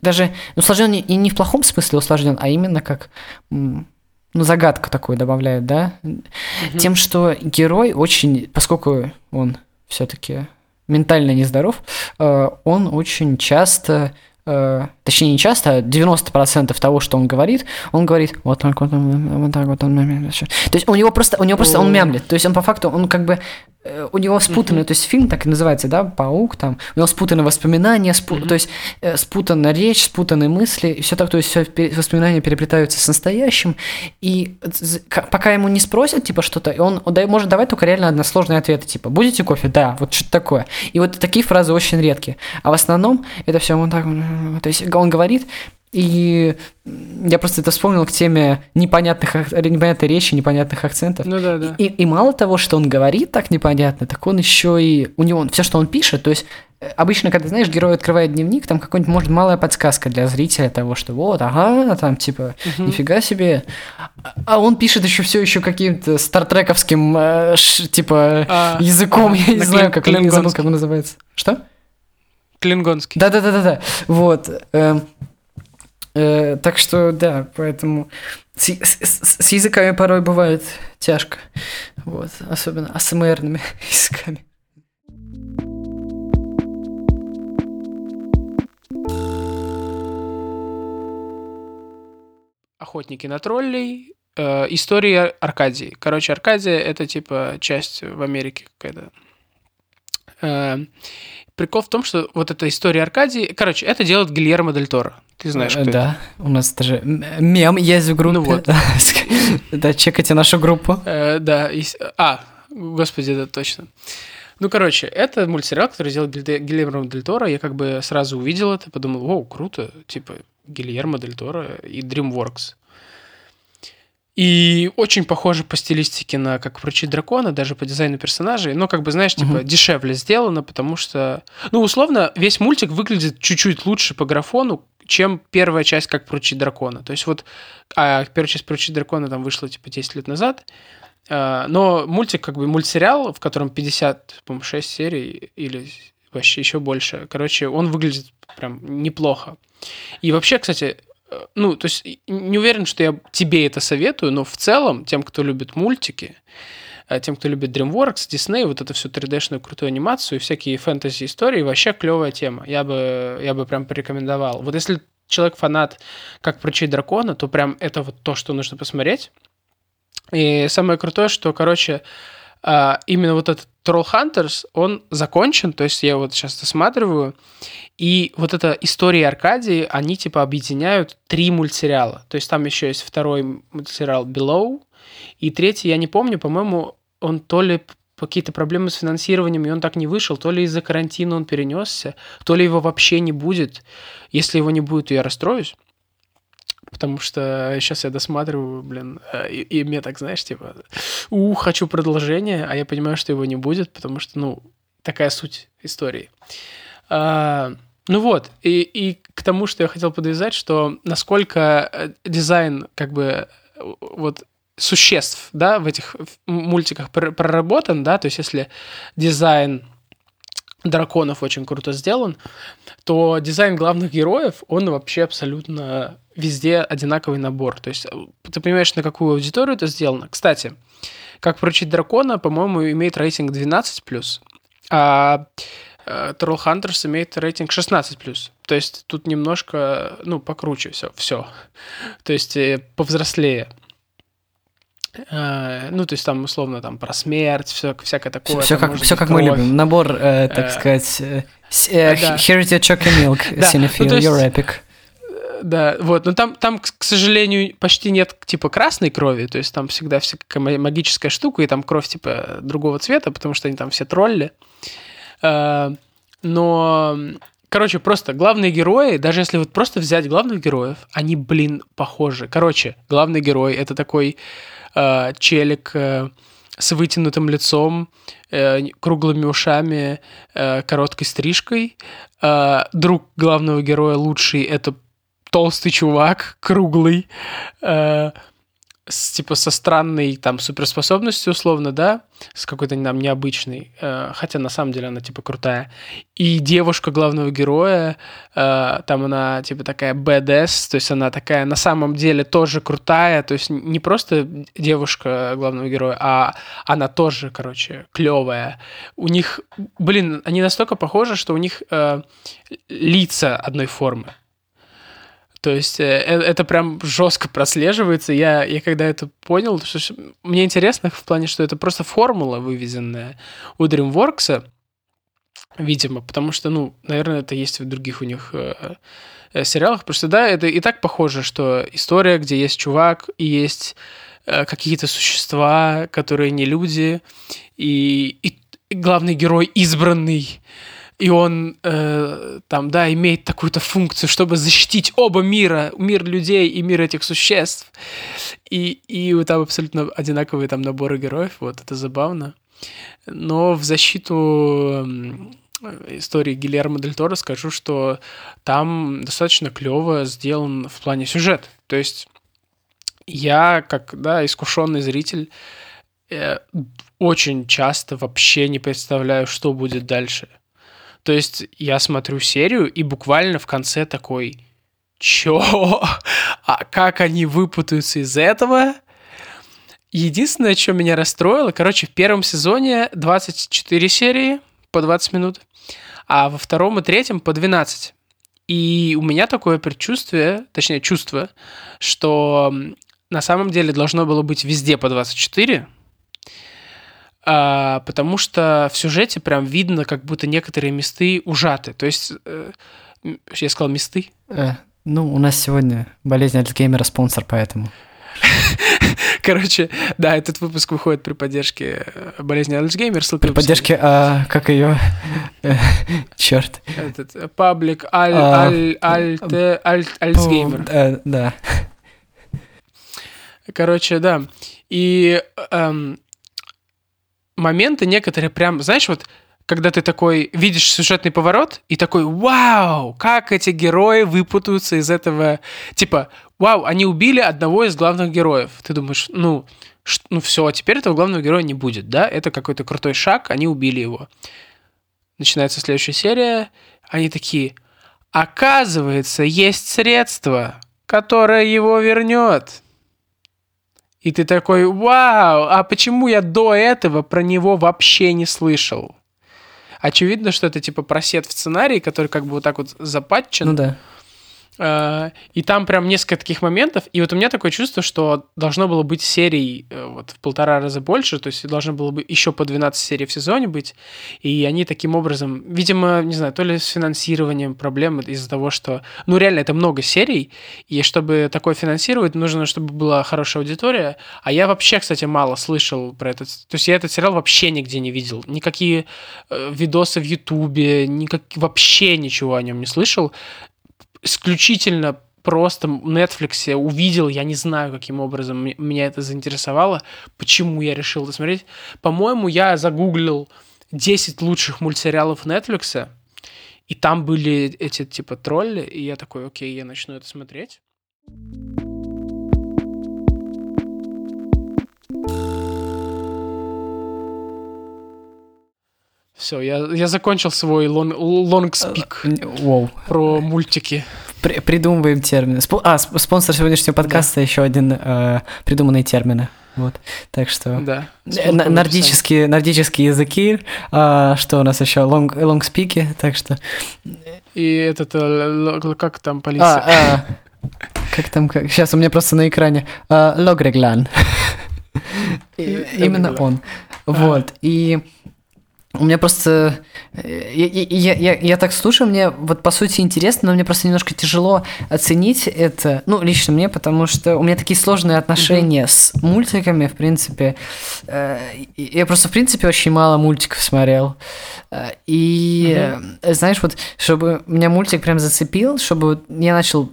даже усложнен и не в плохом смысле усложнен, а именно как ну, загадку такую добавляют, да? Угу. Тем, что герой очень, поскольку он все-таки ментально нездоров, э, он очень часто э, точнее не часто, а 90% того, что он говорит, он говорит вот так вот, вот так вот, он То есть у него просто, у него просто, он мямлит, то есть он по факту, он как бы Э, у него спутанный, то есть фильм так и называется, да, паук, там, у него спутанные воспоминания, спу- то есть э, спутанная речь, спутанные мысли, и все так, то есть все воспоминания переплетаются с настоящим, и пока ему не спросят, типа, что-то, и он, он может давать только реально односложные ответы, типа, будете кофе? Да, вот что-то такое. И вот такие фразы очень редкие. А в основном это все вот так, то есть он говорит, и я просто это вспомнил к теме непонятных, непонятной речи, непонятных акцентов. Ну да, да. И, и мало того, что он говорит так непонятно, так он еще и... У него все, что он пишет, то есть э, обычно, когда, знаешь, герой открывает дневник, там какой-нибудь, может, малая подсказка для зрителя того, что вот, ага, там, типа, угу. нифига себе. А он пишет еще все еще каким-то стартрековским, э, ш, типа, а, языком, я не знаю, как, он, забыл, как он называется. Что? Клингонский. Да-да-да-да-да. Вот. Эм, Э, так что, да, поэтому с, с, с языками порой бывает тяжко. Вот, особенно АСМРными [laughs] языками. Охотники на троллей. Э, история Аркадии. Короче, Аркадия это типа часть в Америке какая-то. Э, прикол в том, что вот эта история Аркадии... Короче, это делает Гильермо Дель Торо. Ты знаешь, кто Да, это? у нас даже мем есть в группе. Ну вот. [laughs] Да, чекайте нашу группу. Э, да, а, господи, да, точно. Ну, короче, это мультсериал, который сделал Гильермо Дель Торо. Я как бы сразу увидел это, подумал, о, круто, типа Гильермо Дель Торо и DreamWorks. И очень похоже по стилистике на «Как прочить дракона», даже по дизайну персонажей. Но, как бы, знаешь, типа, угу. дешевле сделано, потому что... Ну, условно, весь мультик выглядит чуть-чуть лучше по графону, чем первая часть «Как прочить дракона». То есть вот а первая часть «Прочить дракона» там вышла, типа, 10 лет назад. А, но мультик, как бы, мультсериал, в котором 50, по-моему, 6 серий или вообще еще больше. Короче, он выглядит прям неплохо. И вообще, кстати, ну, то есть не уверен, что я тебе это советую, но в целом тем, кто любит мультики, э, тем, кто любит DreamWorks, Disney, вот это всю 3D-шную крутую анимацию всякие фэнтези-истории, вообще клевая тема. Я бы, я бы прям порекомендовал. Вот если человек фанат «Как прочить дракона», то прям это вот то, что нужно посмотреть. И самое крутое, что, короче, а, именно вот этот Troll Hunters, он закончен, то есть я вот сейчас досматриваю, и вот эта история Аркадии, они типа объединяют три мультсериала. То есть там еще есть второй мультсериал Below, и третий, я не помню, по-моему, он то ли какие-то проблемы с финансированием, и он так не вышел, то ли из-за карантина он перенесся, то ли его вообще не будет. Если его не будет, то я расстроюсь. Потому что сейчас я досматриваю, блин, э, и, и мне так, знаешь, типа, у, хочу продолжение, а я понимаю, что его не будет, потому что, ну, такая суть истории. А, ну вот, и, и к тому, что я хотел подвязать, что насколько э, дизайн, как бы, вот, существ, да, в этих мультиках проработан, да, то есть если дизайн драконов очень круто сделан, то дизайн главных героев, он вообще абсолютно везде одинаковый набор. То есть ты понимаешь, на какую аудиторию это сделано. Кстати, как прочить дракона, по-моему, имеет рейтинг 12+, а э, Troll Hunters имеет рейтинг 16+. То есть тут немножко, ну, покруче все, все. То есть э, повзрослее. Э, ну, то есть там условно там про смерть, все, всякое такое. Все, как, все как мы любим. Набор, э, так сказать, э, э. Here's your chocolate milk, [laughs] Cinephile, ну, your epic. Да, вот, но там, там, к сожалению, почти нет, типа, красной крови, то есть там всегда всякая магическая штука, и там кровь, типа, другого цвета, потому что они там все тролли. Но Короче, просто главные герои, даже если вот просто взять главных героев, они, блин, похожи. Короче, главный герой это такой э, челик э, с вытянутым лицом, э, круглыми ушами, э, короткой стрижкой. Э, друг главного героя лучший это толстый чувак, круглый. Э, с, типа со странной там суперспособностью условно, да, с какой-то нам необычной, э, хотя на самом деле она типа крутая. И девушка главного героя, э, там она типа такая badass, то есть она такая на самом деле тоже крутая, то есть не просто девушка главного героя, а она тоже, короче, клевая. У них, блин, они настолько похожи, что у них э, лица одной формы. То есть э, э, это прям жестко прослеживается. Я, я когда это понял, что мне интересно в плане, что это просто формула, вывезенная у DreamWorks, видимо, потому что, ну, наверное, это есть в других у них э, э, сериалах, что, да, это и так похоже, что история, где есть чувак и есть э, какие-то существа, которые не люди, и, и главный герой избранный, и он э, там, да, имеет такую-то функцию, чтобы защитить оба мира, мир людей и мир этих существ. И, и там абсолютно одинаковые там наборы героев, вот это забавно. Но в защиту истории Гильермо Дель Торо скажу, что там достаточно клево сделан в плане сюжет. То есть я, как да, искушенный зритель, э, очень часто вообще не представляю, что будет дальше. То есть я смотрю серию, и буквально в конце такой, чё? [laughs] А как они выпутаются из этого? Единственное, что меня расстроило, короче, в первом сезоне 24 серии по 20 минут, а во втором и третьем по 12. И у меня такое предчувствие, точнее чувство, что на самом деле должно было быть везде по 24, а, потому что в сюжете прям видно, как будто некоторые месты ужаты. То есть, э, я сказал месты. Э, ну, у нас сегодня болезнь Альцгеймера спонсор, поэтому. [laughs] Короче, да, этот выпуск выходит при поддержке э, болезни Альцгеймер. При поддержке, а, как ее, э, черт. Этот э, паблик Аль, а, Аль, Аль, Аль, Альцгеймер. Да. Короче, да. И эм, моменты некоторые прям, знаешь, вот когда ты такой видишь сюжетный поворот и такой, вау, как эти герои выпутаются из этого, типа, вау, они убили одного из главных героев. Ты думаешь, ну, ну все, теперь этого главного героя не будет, да? Это какой-то крутой шаг, они убили его. Начинается следующая серия, они такие, оказывается, есть средство, которое его вернет. И ты такой, вау, а почему я до этого про него вообще не слышал? Очевидно, что это типа просед в сценарии, который как бы вот так вот запатчен. Ну да. А, и там прям несколько таких моментов. И вот у меня такое чувство, что должно было быть серий э, вот в полтора раза больше, то есть должно было бы еще по 12 серий в сезоне быть. И они таким образом, видимо, не знаю, то ли с финансированием проблемы из-за того, что, ну реально, это много серий, и чтобы такое финансировать, нужно, чтобы была хорошая аудитория. А я вообще, кстати, мало слышал про этот... То есть я этот сериал вообще нигде не видел. Никакие э, видосы в Ютубе, никак... вообще ничего о нем не слышал исключительно просто в Netflix увидел, я не знаю, каким образом меня это заинтересовало, почему я решил это смотреть. По-моему, я загуглил 10 лучших мультсериалов Netflix, и там были эти типа тролли, и я такой, окей, я начну это смотреть. Все, я, я закончил свой long speak Воу. про мультики. При, придумываем термины. Спо- а, сп- спонсор сегодняшнего подкаста еще один э, придуманный термины. Вот, так что... Да. Э, Нордические, нордические языки, а, что у нас еще, long, long speak и, так что... И этот, э, как там полиция? А, а, как там, как, сейчас у меня просто на экране. А, Lögreglan. Именно он. Вот, и у меня просто... э, Я, я- я- я так слушаю, мне вот по сути интересно, но мне просто немножко тяжело оценить это, ну, лично мне, потому что у меня такие сложные отношения с мультиками, в принципе. Э, Я просто, в принципе, очень мало мультиков смотрел. Э, И, э, знаешь, вот, чтобы меня мультик прям зацепил, чтобы я начал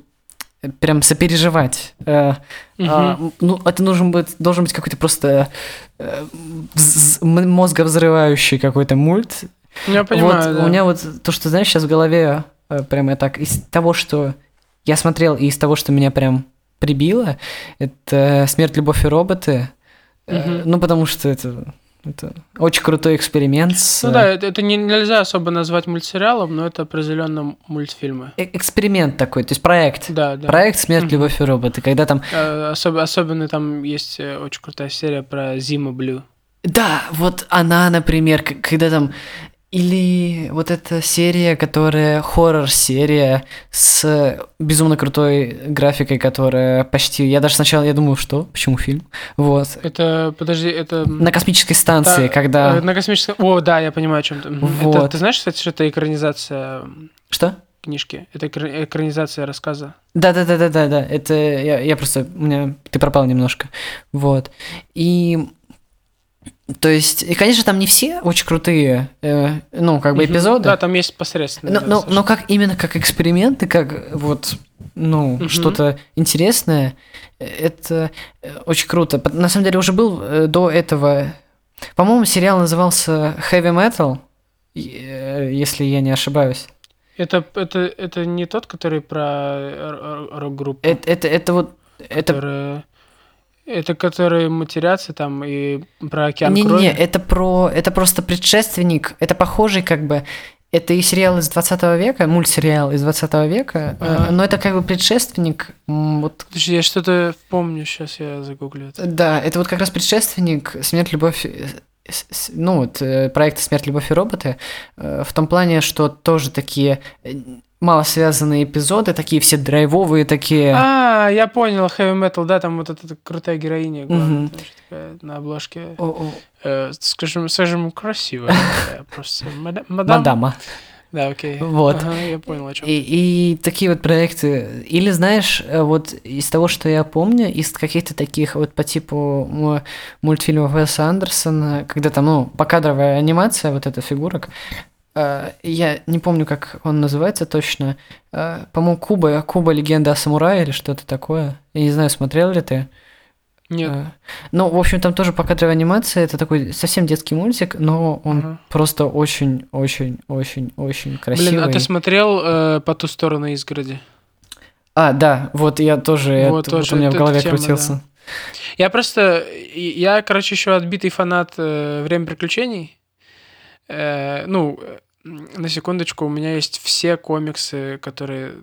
прям сопереживать. Мгм. ну, это нужен быть, должен быть какой-то просто э, мозговзрывающий какой-то мульт. Я понимаю, вот да. у меня вот то, что знаешь, сейчас в голове э, прямо так из того, что я смотрел, и из того, что меня прям прибило, это «Смерть, любовь и роботы». Мгм. Ну, потому что это, это очень крутой эксперимент с... Ну да, это, это не, нельзя особо назвать мультсериалом, но это определенно мультфильмы. э, эксперимент такой, то есть проект. Да, да. Проект «Смерть, Мгм. любовь и роботы», когда там Э, особ- особенно там есть э, очень крутая серия про Зима Блю. Да, вот она, например, когда там... Или вот эта серия, которая хоррор-серия с безумно крутой графикой, которая почти... Я даже сначала я думал, что? Почему фильм? Вот. Это, подожди, это... На космической станции, та- когда... э, На космическом... О, да, я понимаю, о чем ты. Вот. Это, ты знаешь, кстати, что это экранизация Что? книжки? Это экра- экранизация рассказа. Да-да-да-да-да-да. Это я, я просто... У меня... Ты пропал немножко. Вот. И... То есть, и, конечно, там не все очень крутые, э, ну, как бы эпизоды. Да, там есть посредственные. Но, да, но, но как именно как эксперименты, как вот ну Мгм. что-то интересное, это э, очень круто. На самом деле уже был э, до этого, по-моему, сериал назывался Heavy Metal, э, если я не ошибаюсь. Это, это, это не тот, который про рок-группу? Это, это, это вот это который- Это которые матерятся там и про океан не, не, крови? не, это про это просто предшественник, это похожий как бы это и сериал из 20 века, мультсериал из 20 века, э, Ага. но это как бы предшественник вот Подожди, я что-то помню, сейчас я загуглю это. Да, это вот как раз предшественник «Смерть, любовь...» э, Ну, вот, э, проекта «Смерть, любовь и роботы» в том плане, что тоже такие э, мало связанные эпизоды, такие все драйвовые, такие... А, я понял, Heavy Metal, да, там вот эта крутая героиня главная, же такая на обложке, О, о, э, скажем, скажем, красивая просто мада- мадам. Мадама. Да, окей. Вот. Ага, я понял, о чем. И, и такие вот проекты. Или, знаешь, э, вот из того, что я помню, из каких-то таких вот по типу мультфильмов Уэса Андерсона, когда там, ну, покадровая анимация, вот эта фигурок, я не помню, как он называется точно. Э, По-моему, Куба, Куба легенда о самурае или что-то такое. Я не знаю, смотрел ли ты. Нет. Э, Ну, в общем, там тоже покадровая анимация. Это такой совсем детский мультик, но он Ага. просто очень-очень-очень-очень красивый. Блин, а ты смотрел э, по ту сторону изгороди? А, да, вот я тоже, Вот это, вот тоже у меня в голове тема, крутился. Я просто, я, короче, еще отбитый фанат э, «Время приключений». Э, ну, э, на секундочку, у меня есть все комиксы, которые,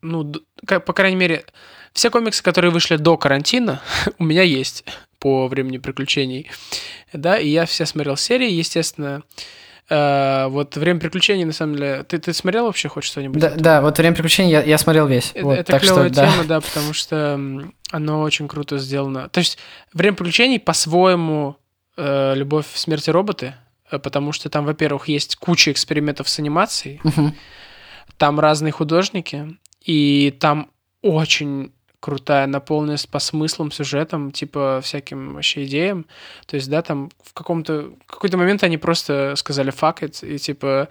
ну, по крайней мере, все комиксы, которые вышли до карантина, [laughs] у меня есть по «Времени приключений». Да, и я все смотрел серии, естественно. Э, вот «Время приключений», на самом деле... Ты, ты смотрел вообще хоть что-нибудь? Да, да, вот время приключений я, я смотрел весь. Это, вот, это так клевая что, да. тема, да, потому что оно очень круто сделано. То есть время приключений по-своему э, любовь, смерти роботы, потому что там, во-первых, есть куча экспериментов с анимацией, там разные художники, и там очень крутая, наполненная по смыслам, сюжетом, типа всяким вообще идеям. То есть, да, там в каком-то в какой-то момент они просто сказали fuck it, и типа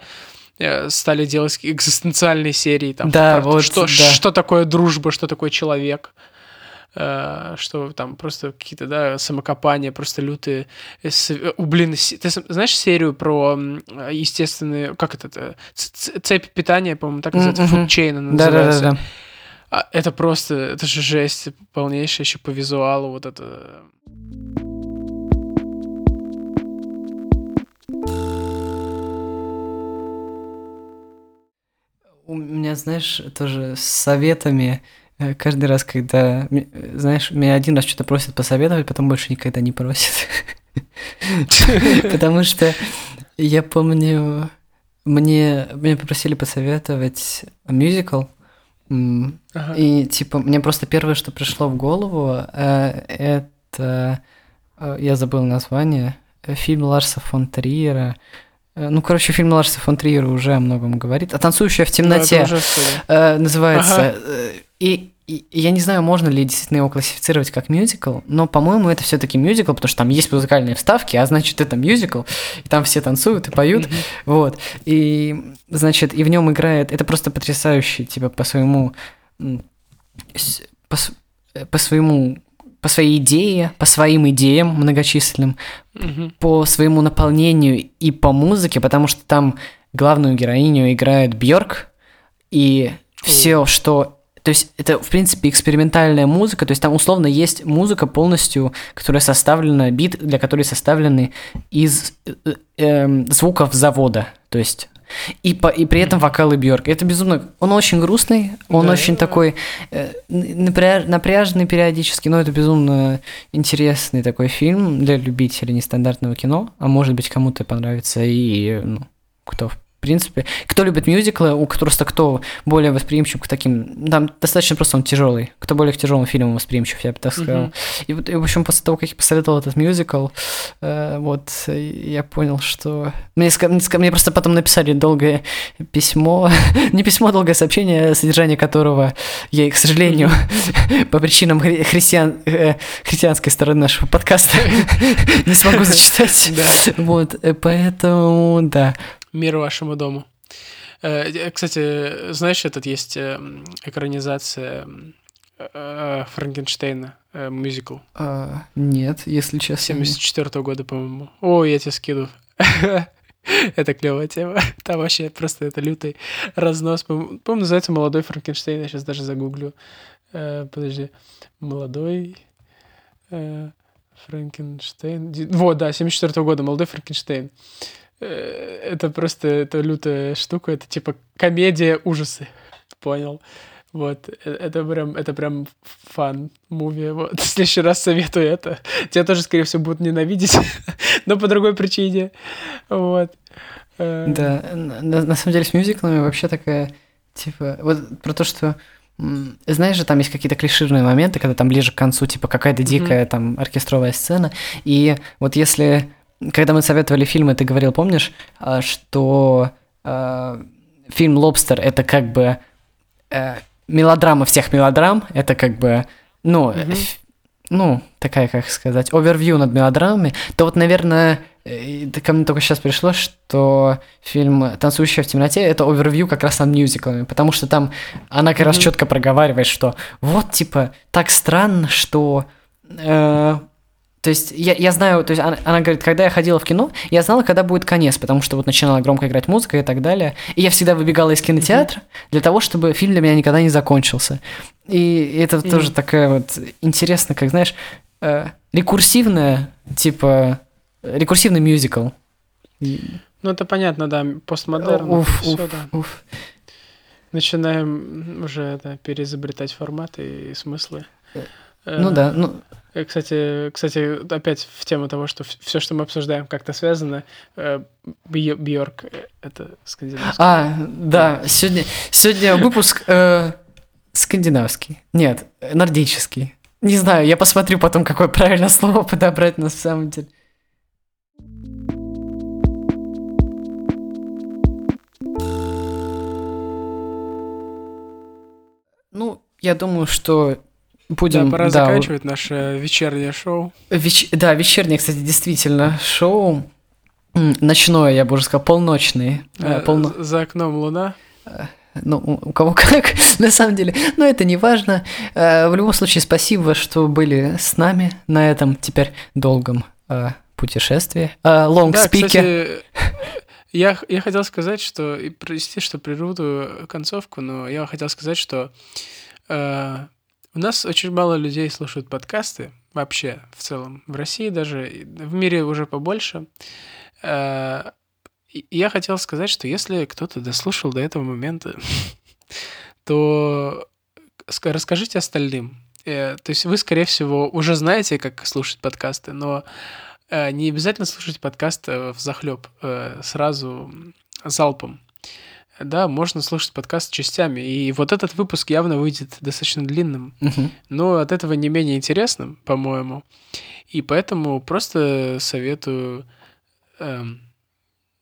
э, стали делать экзистенциальные серии. Там, Да, про вот, что, да. что такое дружба, что такое человек. Э, Что там просто какие-то, да, самокопания, просто лютые. э, э, у, Блин, ты знаешь серию про естественные, как это, цепь питания, по-моему, так называется, она да, называется. А, это просто, это же жесть полнейшая еще по визуалу, вот это. У меня, знаешь, тоже с советами каждый раз, когда, знаешь, меня один раз что-то просят посоветовать, потом больше никогда не просят. [laughs] Потому что я помню, мне, меня попросили посоветовать мюзикл, и типа мне просто первое, что пришло в голову, э, это э, я забыл название, фильм Ларса фон Триера. Э, ну, короче, фильм Ларса фон Триера уже о многом говорит. А «Танцующая в темноте» э, называется. Ага. И и я не знаю, можно ли действительно его классифицировать как мюзикл, но, по-моему, это все-таки мюзикл, потому что там есть музыкальные вставки, а значит, это мюзикл, и там все танцуют и поют, mm-hmm. вот. И, значит, и в нем играет, это просто потрясающе, типа, по своему, по, по своему, по своей идее, по своим идеям многочисленным, mm-hmm. по своему наполнению и по музыке, потому что там главную героиню играет Бьорк, и все, что то есть это, в принципе, экспериментальная музыка, то есть там условно есть музыка полностью, которая составлена, бит, для которой составлены из э, э, звуков завода, то есть и, по, и при этом вокалы Бьорк. Это безумно... Он очень грустный, он да, очень такой э, напряж, напряженный периодически, но это безумно интересный такой фильм для любителей нестандартного кино, а может быть кому-то понравится и ну, кто принципе. Кто любит мюзиклы, у просто кто более восприимчив к таким... Там достаточно просто он тяжелый. Кто более к тяжелым фильмам восприимчив, я бы так сказал. Uh-huh. И, вот, и, в общем, после того, как я посоветовал этот мюзикл, э, вот, я понял, что... Мне, мне, мне просто потом написали долгое письмо, [laughs] не письмо, а долгое сообщение, содержание которого я, к сожалению, [laughs] по причинам христиан, э, христианской стороны нашего подкаста [laughs] не смогу зачитать. Вот, э, поэтому, да. Мир вашему дому. Э, кстати, знаешь, этот есть э, экранизация э, Франкенштейна, мюзикл? А, нет, если честно. 74 -го года, по-моему. О, я тебе скину. [laughs] Это клевая тема. Там вообще просто это лютый разнос. По-моему, называется «Молодой Франкенштейн». Я сейчас даже загуглю. Подожди. «Молодой Франкенштейн». Вот, да, 74 -го года «Молодой Франкенштейн». Э, это просто это лютая штука, это типа комедия ужасы, [laughs] понял? Вот, э, это прям, это прям фан муви. Вот, [laughs] в следующий раз советую это. Тебя тоже, скорее всего, будут ненавидеть, [laughs] но по другой причине. Вот. Э, да, на, на самом деле с мюзиклами вообще такая, типа, вот про то, что знаешь же, там есть какие-то клиширные моменты, когда там ближе к концу, типа, какая-то дикая mm-hmm. там оркестровая сцена, и вот если когда мы советовали фильмы, ты говорил, помнишь, а, что э, фильм «Лобстер» — это как бы э, мелодрама всех мелодрам, это как бы, ну, mm-hmm. э, ну, такая, как сказать, овервью над мелодрамами, то вот, наверное, э, ко мне только сейчас пришло, что фильм «Танцующая в темноте» — это овервью как раз над мюзиклами, потому что там она как mm-hmm. раз четко проговаривает, что вот, типа, так странно, что... Э, то есть я, я знаю, то есть она, она говорит, когда я ходила в кино, я знала, когда будет конец, потому что вот начинала громко играть музыка и так далее. И я всегда выбегала из кинотеатра mm-hmm. для того, чтобы фильм для меня никогда не закончился. И это mm-hmm. тоже такая вот интересно, как знаешь, э, рекурсивная, типа рекурсивный мюзикл. Ну это понятно, да, постмодерн. Уф, уф, да. уф. Начинаем уже это, переизобретать форматы и смыслы. Ну да, ну Э, кстати, кстати, опять в тему того, что все, что мы обсуждаем, как-то связано. Э, Бьорк э, — это скандинавский. А, да, сегодня, сегодня выпуск э, скандинавский. Нет, нордический. Не знаю, я посмотрю потом, какое правильное слово подобрать на самом деле. Ну, я думаю, что будем... Да, пора да, заканчивать наше вечернее шоу. Веч... Да, вечернее, кстати, действительно, шоу. Ночное, я бы уже сказал, полночное. А, полно... За окном луна. Э, ну, у кого [laughs] как, на самом деле. Но это не важно. Э, в любом случае, спасибо, что были с нами на этом теперь долгом путешествии. Лонг да, я, я хотел сказать, что... Прости, что прерву концовку, но я хотел сказать, что у нас очень мало людей слушают подкасты вообще в целом. В России даже, в мире уже побольше. Э, я хотел сказать, что если кто-то дослушал до этого момента, [laughs] то расскажите остальным. Э, то есть вы, скорее всего, уже знаете, как слушать подкасты, но э, не обязательно слушать подкаст в захлеб, сразу залпом. Да, можно слушать подкаст частями. И вот этот выпуск явно выйдет достаточно длинным, но от этого не менее интересным, по-моему. И поэтому просто советую эм,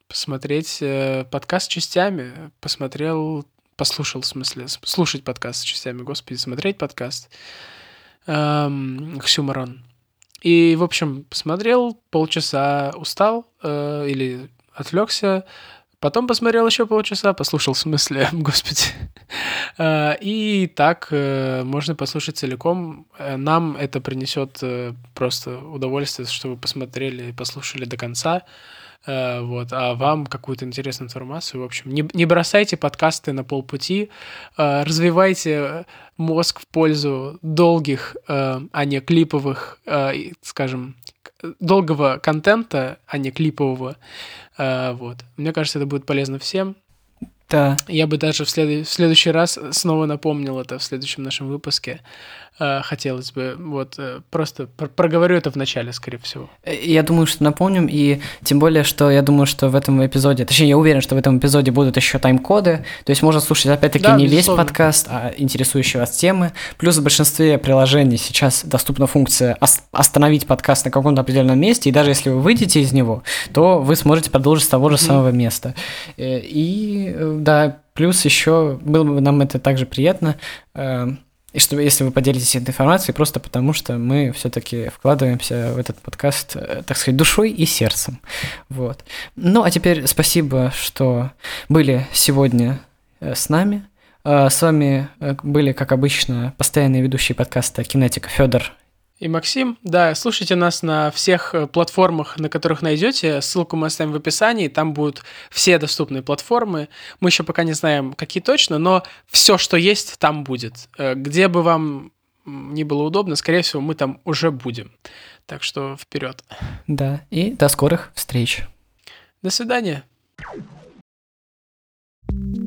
посмотреть э, подкаст частями. Посмотрел, послушал, в смысле, слушать подкаст частями, господи, смотреть подкаст. Эм, Оксюморон. И, в общем, посмотрел полчаса, устал э, или отвлекся, потом посмотрел еще полчаса, послушал в смысле, [laughs] господи. Э, И так э, можно послушать целиком. Э, Нам это принесет э, просто удовольствие, что вы посмотрели и послушали до конца. Вот, а вам какую-то интересную информацию. В общем, не, не бросайте подкасты на полпути, развивайте мозг в пользу долгих, а не клиповых, скажем, долгого контента, а не клипового. Э, Вот. Мне кажется, это будет полезно всем. Да, Я бы даже в, след- в следующий раз снова напомнил это в следующем нашем выпуске. Э, Хотелось бы, вот, э, просто пр- проговорю это в начале, скорее всего. Э, Я думаю, что напомним, и тем более, что я думаю, что в этом эпизоде, точнее, я уверен, что в этом эпизоде будут еще тайм-коды, то есть можно слушать, опять-таки, Да, не весь безусловно. подкаст, а интересующие вас темы. Плюс в большинстве приложений сейчас доступна функция ос- остановить подкаст на каком-то определенном месте, и даже если вы выйдете из него, то вы сможете продолжить с того же самого места. И, да, плюс еще было бы нам это также приятно, и чтобы, если вы поделитесь этой информацией, просто потому что мы все-таки вкладываемся в этот подкаст, э, так сказать, душой и сердцем. Вот. Ну, а теперь спасибо, что были сегодня э, с нами. Э, С вами были, как обычно, постоянные ведущие подкаста Кинетика Федор и Максим. Да, слушайте нас на всех э, платформах, на которых найдете. Ссылку мы оставим в описании. Там будут все доступные платформы. Мы еще пока не знаем, какие точно, но все, что есть, там будет. Э, где бы вам не было удобно, скорее всего, мы там уже будем. Так что вперед. Да, и до скорых встреч. До свидания. thank you